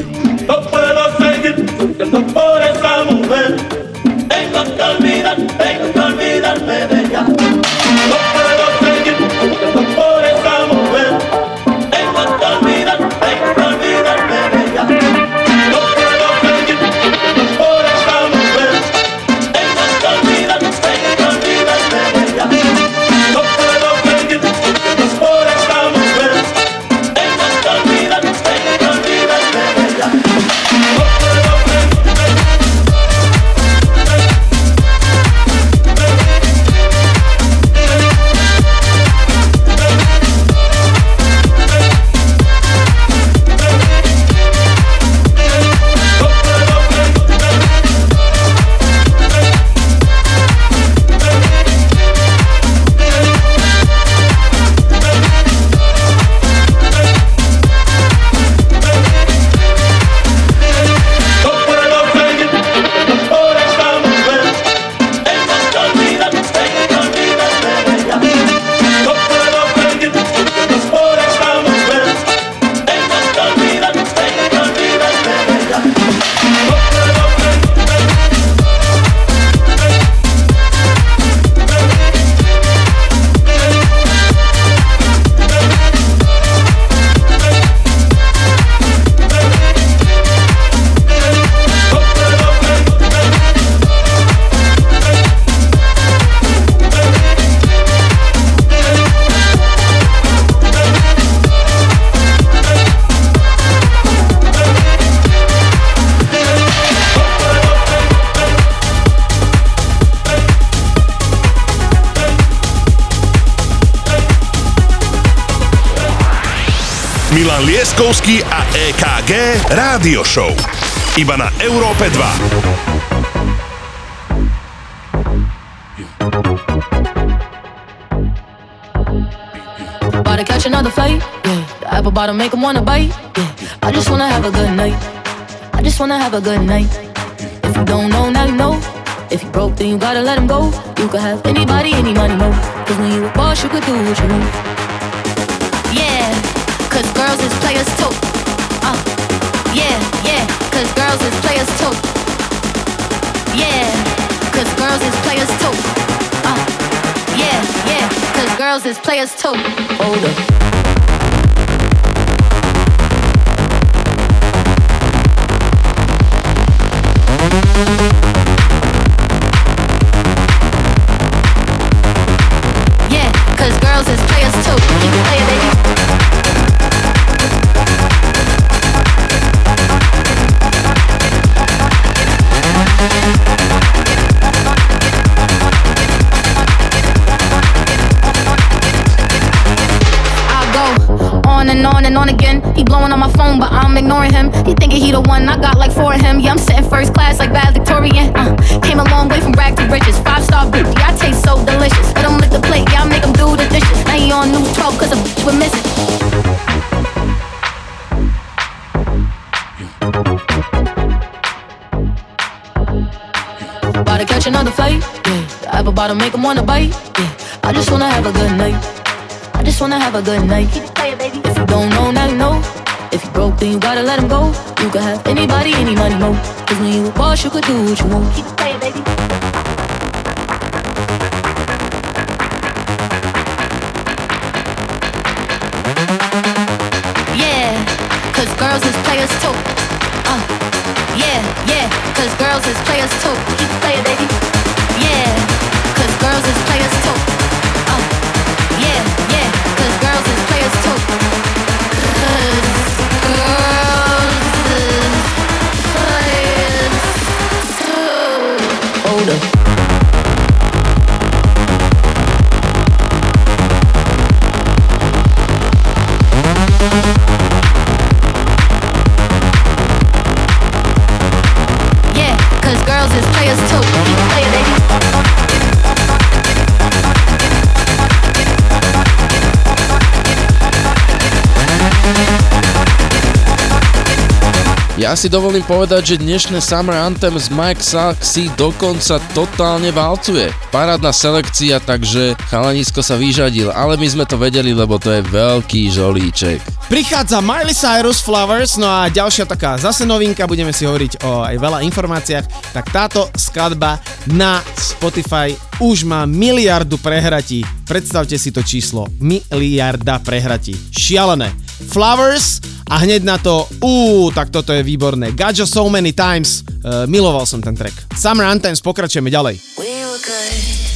Milan Lieskovský a EKG Rádio Show. Iba na Európe 2. About to catch another flight. Yeah. The apple bottom make 'em wanna bite. Yeah. I just wanna have a good night. I just wanna have a good night. If you don't know, now you know. If you broke, then you gotta let him go. You could have anybody, any money, no. Cause when you a boss, you could do what you want. Cause girls is players too. Uh, yeah, yeah, cause girls is players too. Yeah, cause girls is players too. Uh, yeah, yeah, cause girls is players too. Hold up. Yeah, cause girls is players too. Keep it playing, baby. And on and on again. He blowing on my phone, but I'm ignoring him. He thinking he the one, I got like four of him. Yeah, I'm sitting first class like valedictorian. Uh, came a long way from rag to riches. Five star bitch, yeah, I taste so delicious. Let him lick the plate, yeah, I make him do the dishes. Now he on news 12 cause a bitch we're missing. About to catch another flight. Yeah, the apple bottom make him wanna bite. Yeah, I just wanna have a good night. Wanna have a good night. Keep playing, baby. If you don't know, now you know. If you broke, then you gotta let him go. You could have anybody, any money, no. Cause when you a boss, you could do what you want. Keep it playing, baby. Yeah, girls is players too. Uh, yeah, yeah, cause girls is players too. Ja si dovolím povedať, že dnešné Summer Anthem z Mike si dokonca totálne valcuje. Parádna selekcia, takže chalanisko sa vyžadil, ale my sme to vedeli, lebo to je veľký žolíček. Prichádza Miley Cyrus Flowers, no a ďalšia taká zase novinka, budeme si hovoriť o aj veľa informáciách, tak táto skladba na Spotify už má miliardu prehratí. Predstavte si to číslo. Miliarda prehratí. Šialené. Flowers a hneď na to, uú, tak toto je výborné. You so many times. Uh, miloval som ten track. Summer Anthems, pokračujeme ďalej. We were good,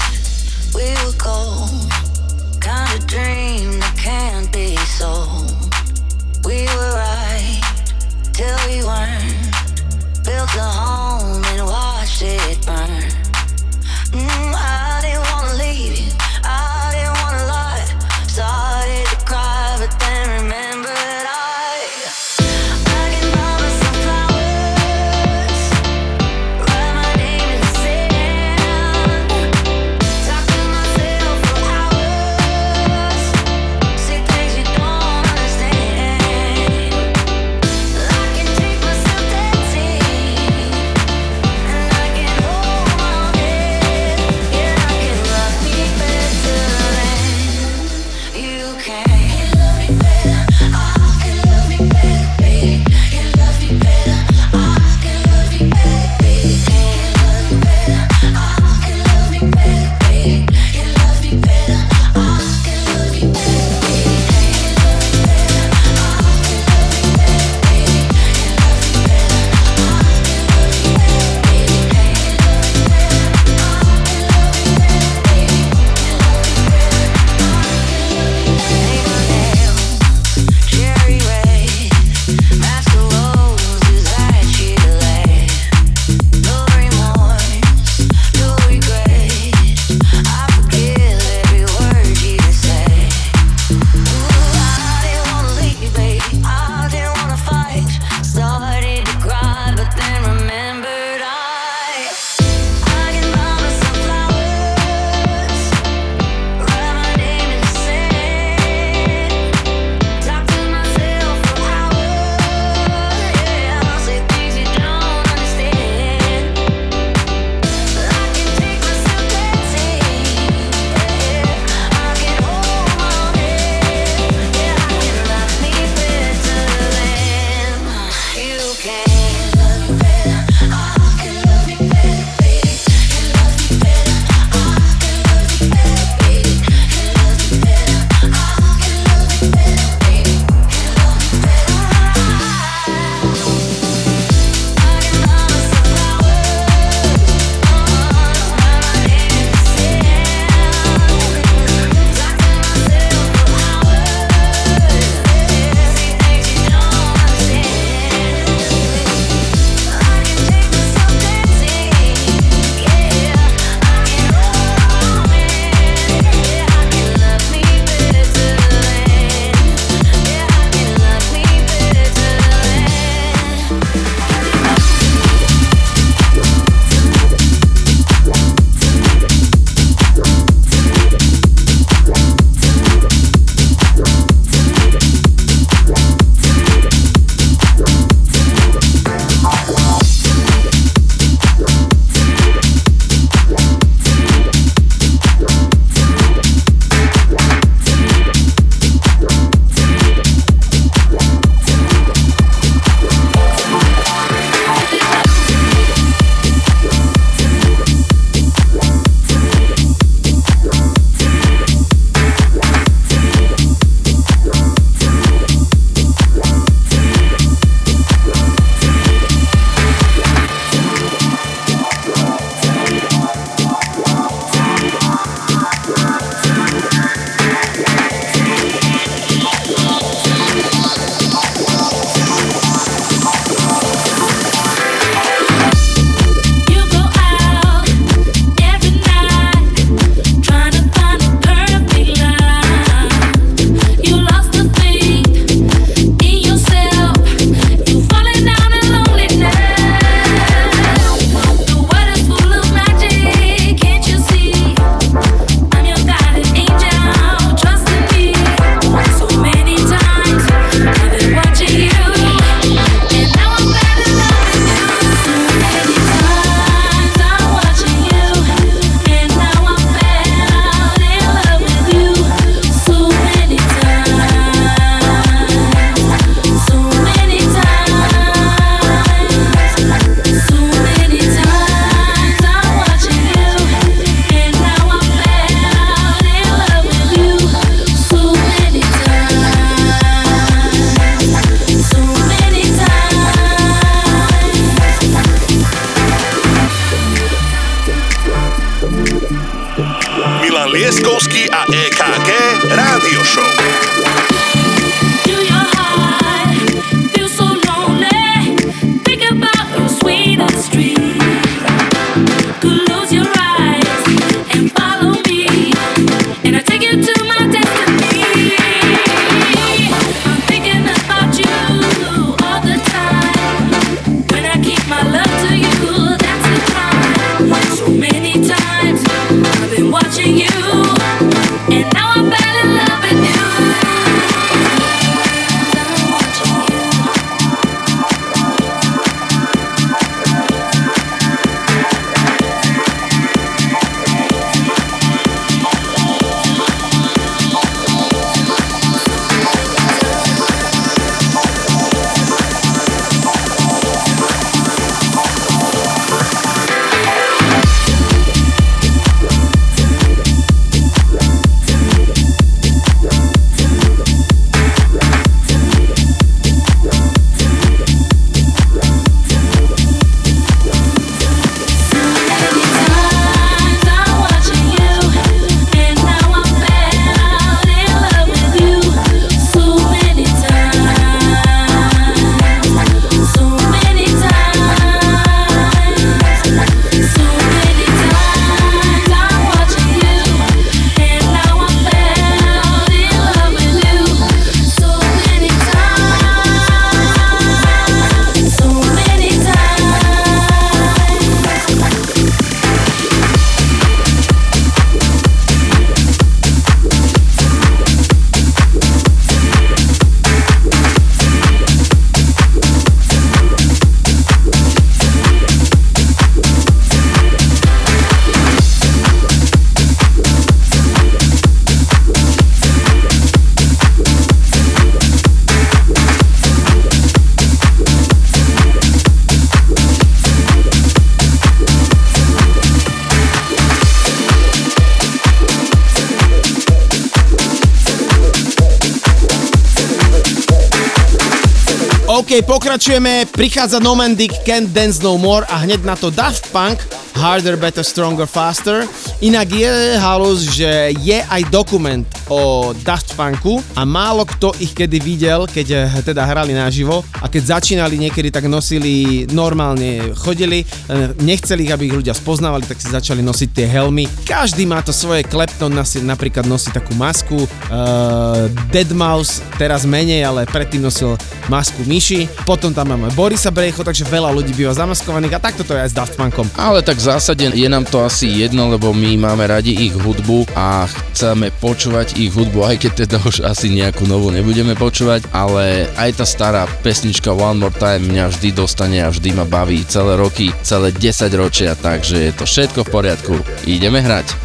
OK, pokračujeme, prichádza Nomandic Can't Dance No More a hneď na to Daft Punk Harder, Better, Stronger, Faster. Inak je halus, že je aj dokument o Daft Punku a málo kto ich kedy videl, keď eh, teda hrali naživo a keď začínali niekedy, tak nosili normálne, chodili, eh, nechceli ich, aby ich ľudia spoznávali, tak si začali nosiť tie helmy. Každý má to svoje, Klepton nasi, napríklad nosí takú masku, uh, Deadmau5 teraz menej, ale predtým nosil masku myši, potom tam máme Borisa Brejcho, takže veľa ľudí býva zamaskovaných a takto to je aj s Daft Punkom. Ale tak v zásade je nám to asi jedno, lebo my máme radi ich hudbu a chceme počúvať ich hudbu, aj keď teda už asi nejakú novú nebudeme počúvať, ale aj tá stará pesnička One More Time mňa vždy dostane a vždy ma baví celé roky, celé 10 ročia, takže je to všetko v poriadku. Ideme hrať.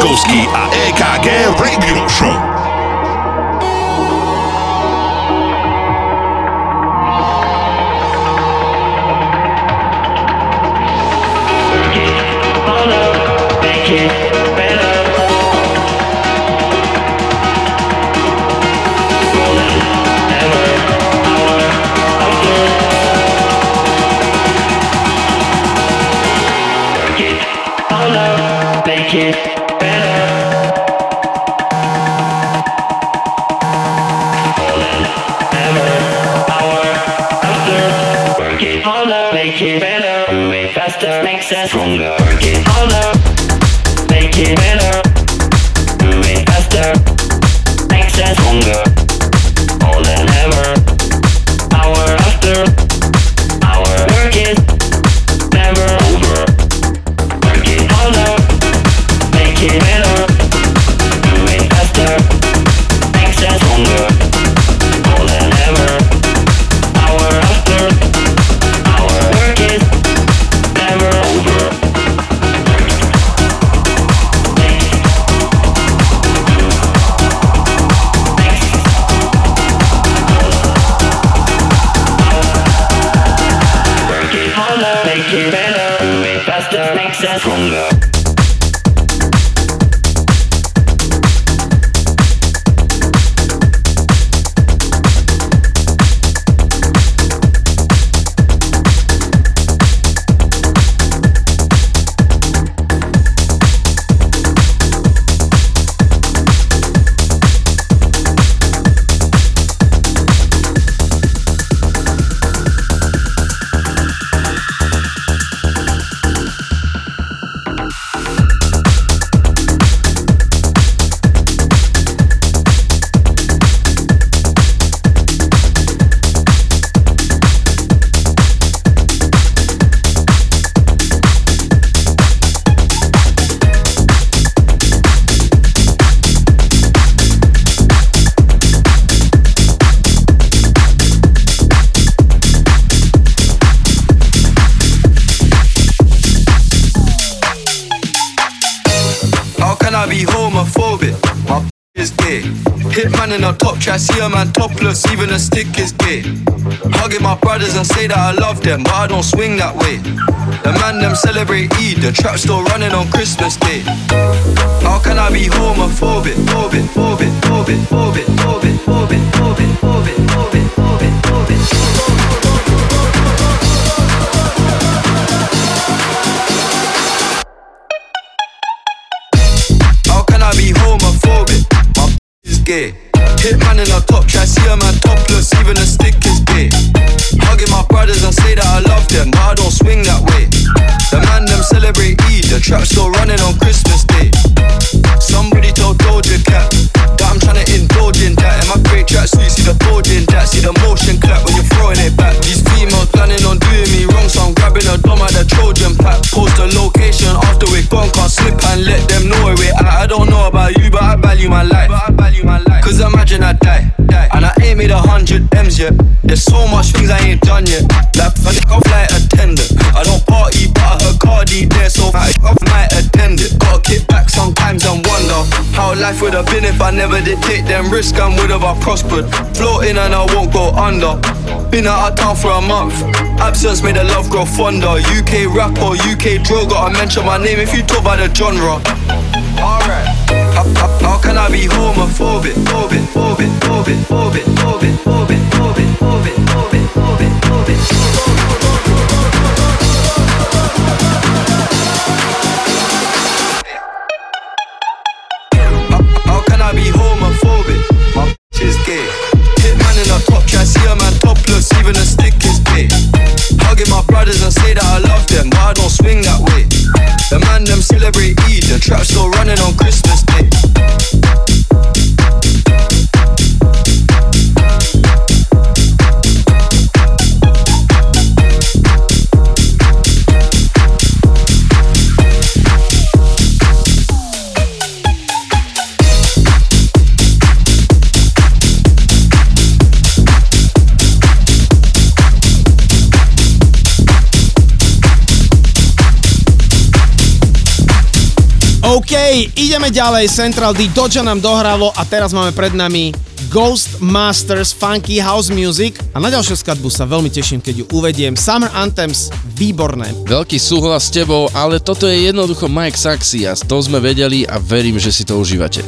Laskovský a EKG Radio Show. stronger. Accents made the love grow fonder. UK rapper, UK droga. I mention my name if you talk about the genre. Alright. How, how, how, can I be homophobic, phobic, phobic, phobic, phobic, phobic? Ideme ďalej, Central D, Doja nám dohralo a teraz máme pred nami Ghost Masters Funky House Music a na ďalšiu skladbu sa veľmi teším, keď ju uvediem. Summer Anthems, výborné. Veľký súhlas s tebou, ale toto je jednoducho Mike Saxias, to sme vedeli a verím, že si to užívate.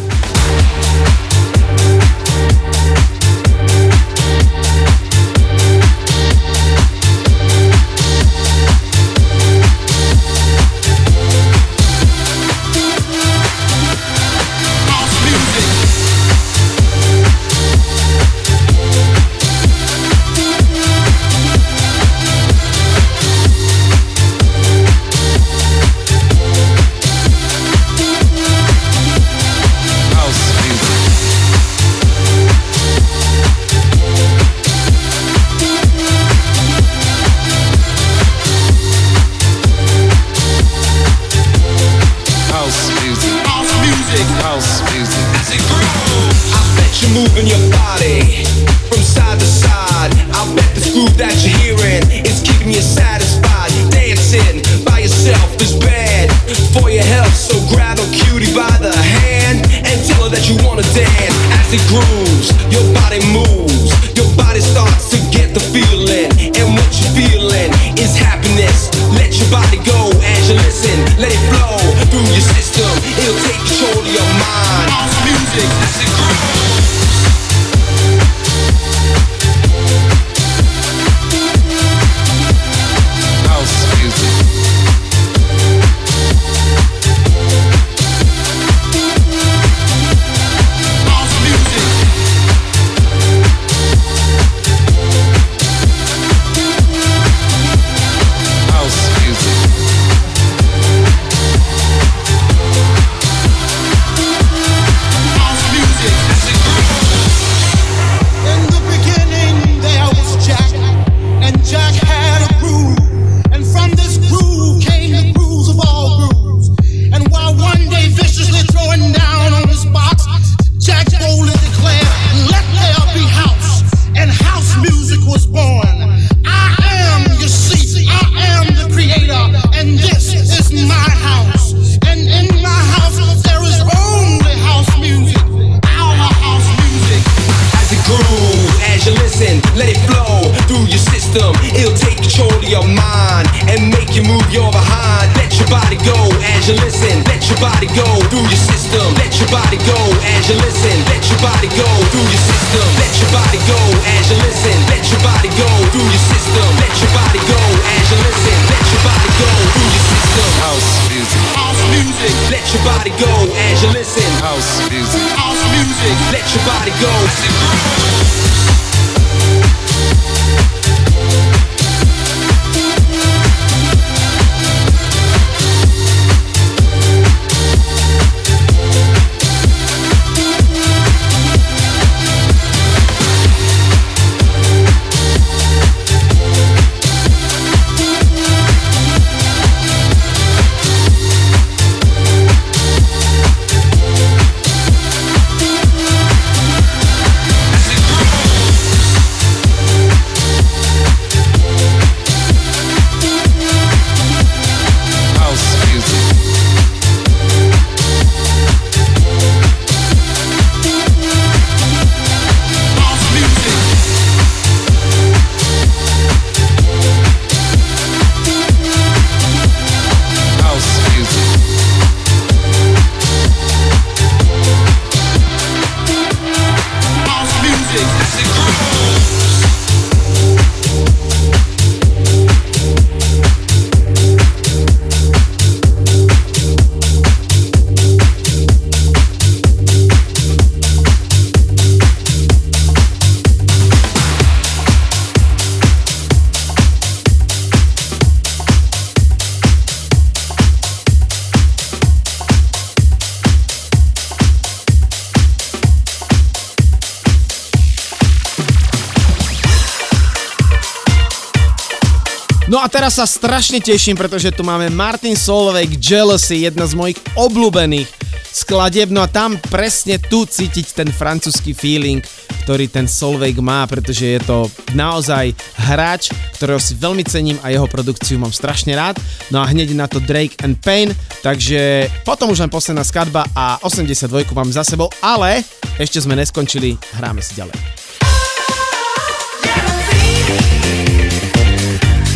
sa strašne teším, pretože tu máme Martin Solveig Jealousy, jedna z mojich obľúbených skladieb, no a tam presne tu cítiť ten francúzsky feeling, ktorý ten Solveig má, pretože je to naozaj hráč, ktorého si veľmi cením a jeho produkciu mám strašne rád. No a hneď na to Drake and Pain, takže potom už len posledná skladba a 82 mám za sebou, ale ešte sme neskončili, hráme si ďalej.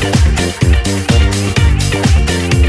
Thank you.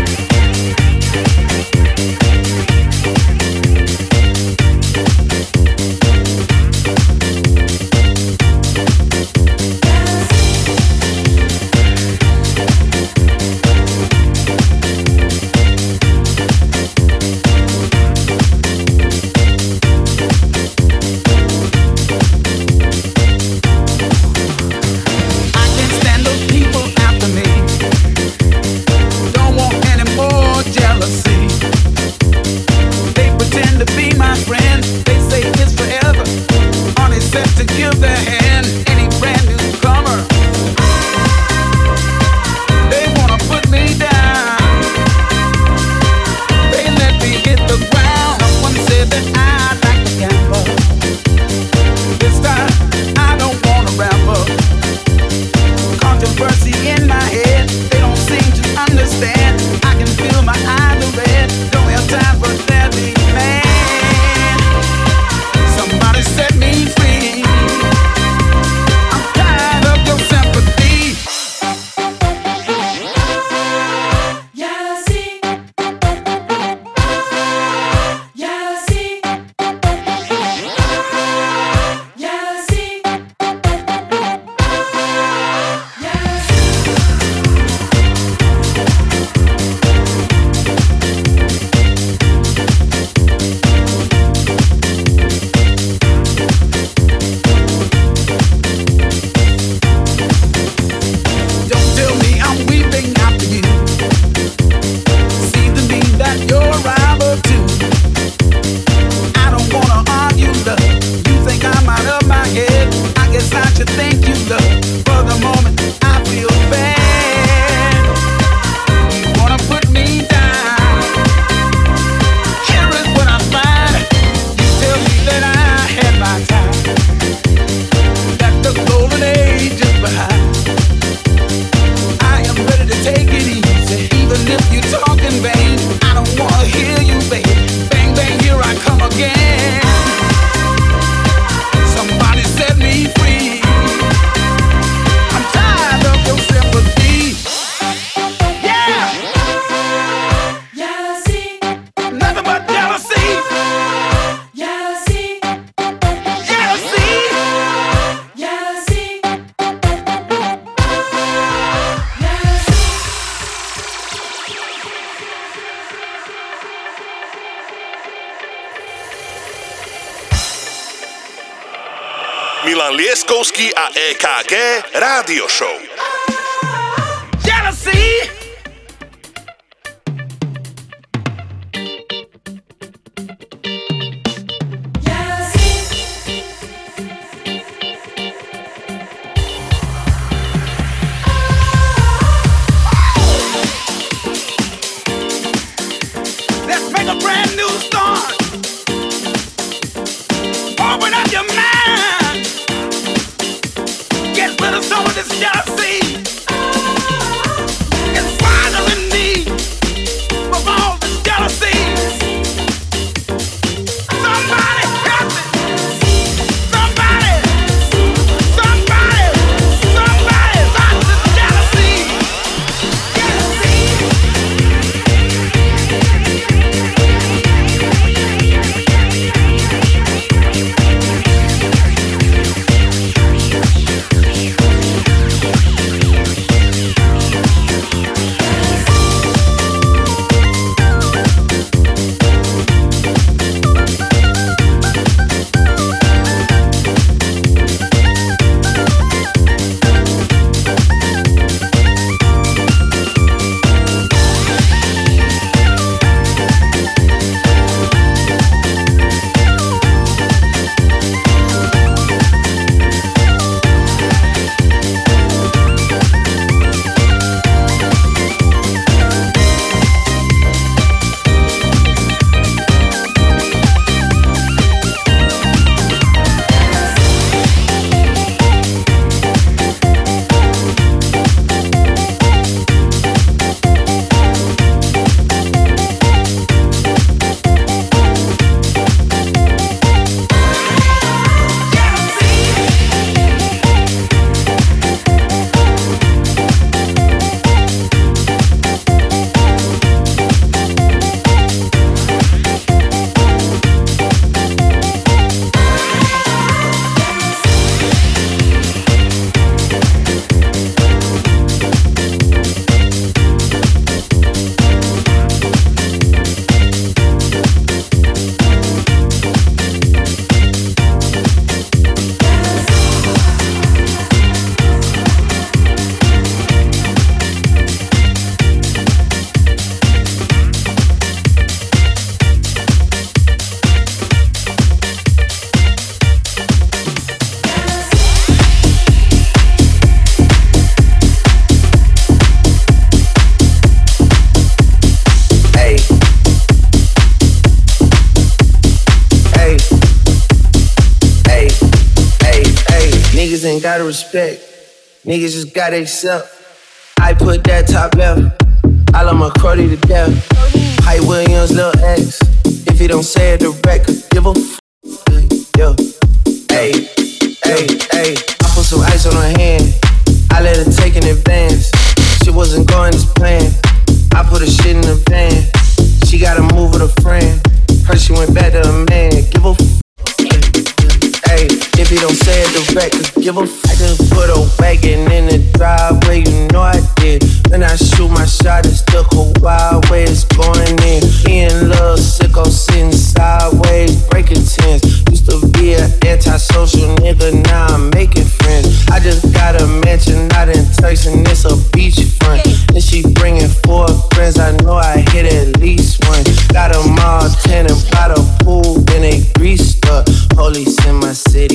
Niggas just got themselves.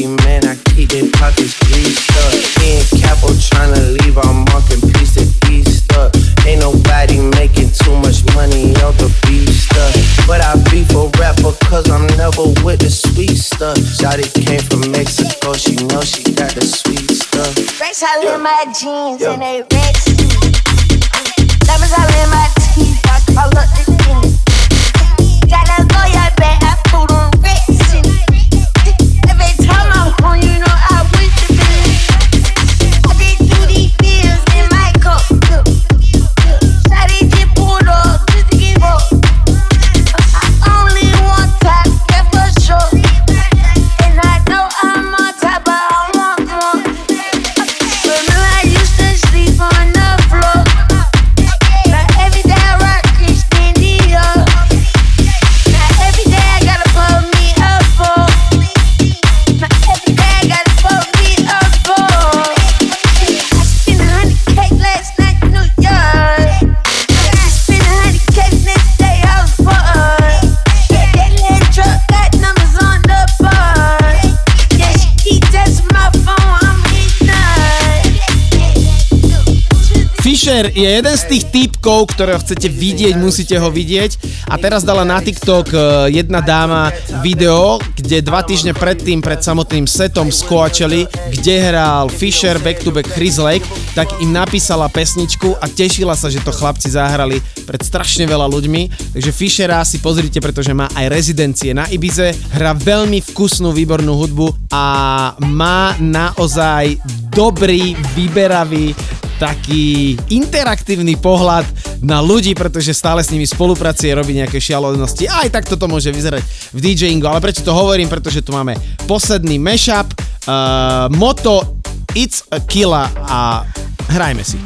Man, I keep their pockets greased up. Me and Capo tryna leave our mark and piece the beast up. Ain't nobody making too much money on the beach uh. stuff. But I be for rapper, cause I'm never with the sweet stuff. Shotty came from Mexico, she know she got the sweet stuff. Racks all in my jeans and they red. Diamonds all in my teeth, I call up the king. Got that Goya bag, Fisher je jeden z tých typkov, ktorého chcete vidieť, musíte ho vidieť. A teraz dala na TikTok e, jedna dáma video, kde dva týždne predtým, pred samotným setom z Coachella, kde hral Fisher back to back Chris Lake, tak im napísala pesničku a tešila sa, že to chlapci zahrali pred strašne veľa ľuďmi. Takže Fishera si pozrite, pretože má aj rezidencie na Ibize, hrá veľmi vkusnú, výbornú hudbu a má naozaj dobrý, vyberavý taký interaktívny pohľad na ľudí, pretože stále s nimi spolupracuje, robí nejaké šialenosti. Aj tak toto môže vyzerať v DJingu, ale prečo to hovorím? Pretože tu máme posledný mashup, uh, moto It's a Killa a hrajme si.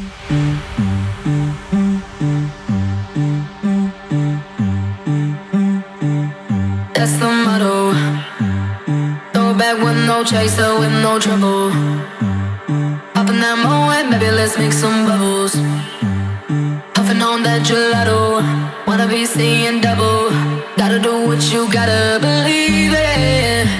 That's the motto. Throw back with no chaser, with no trouble. Maybe let's make some bubbles. Puffing on that gelato, wanna be seeing double. Gotta do what you gotta believe it.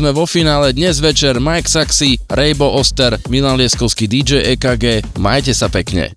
Sme vo finále dnes večer Mike Saxy, Raybo Oster, Milan Lieskovský DJ EKG. Majte sa pekne.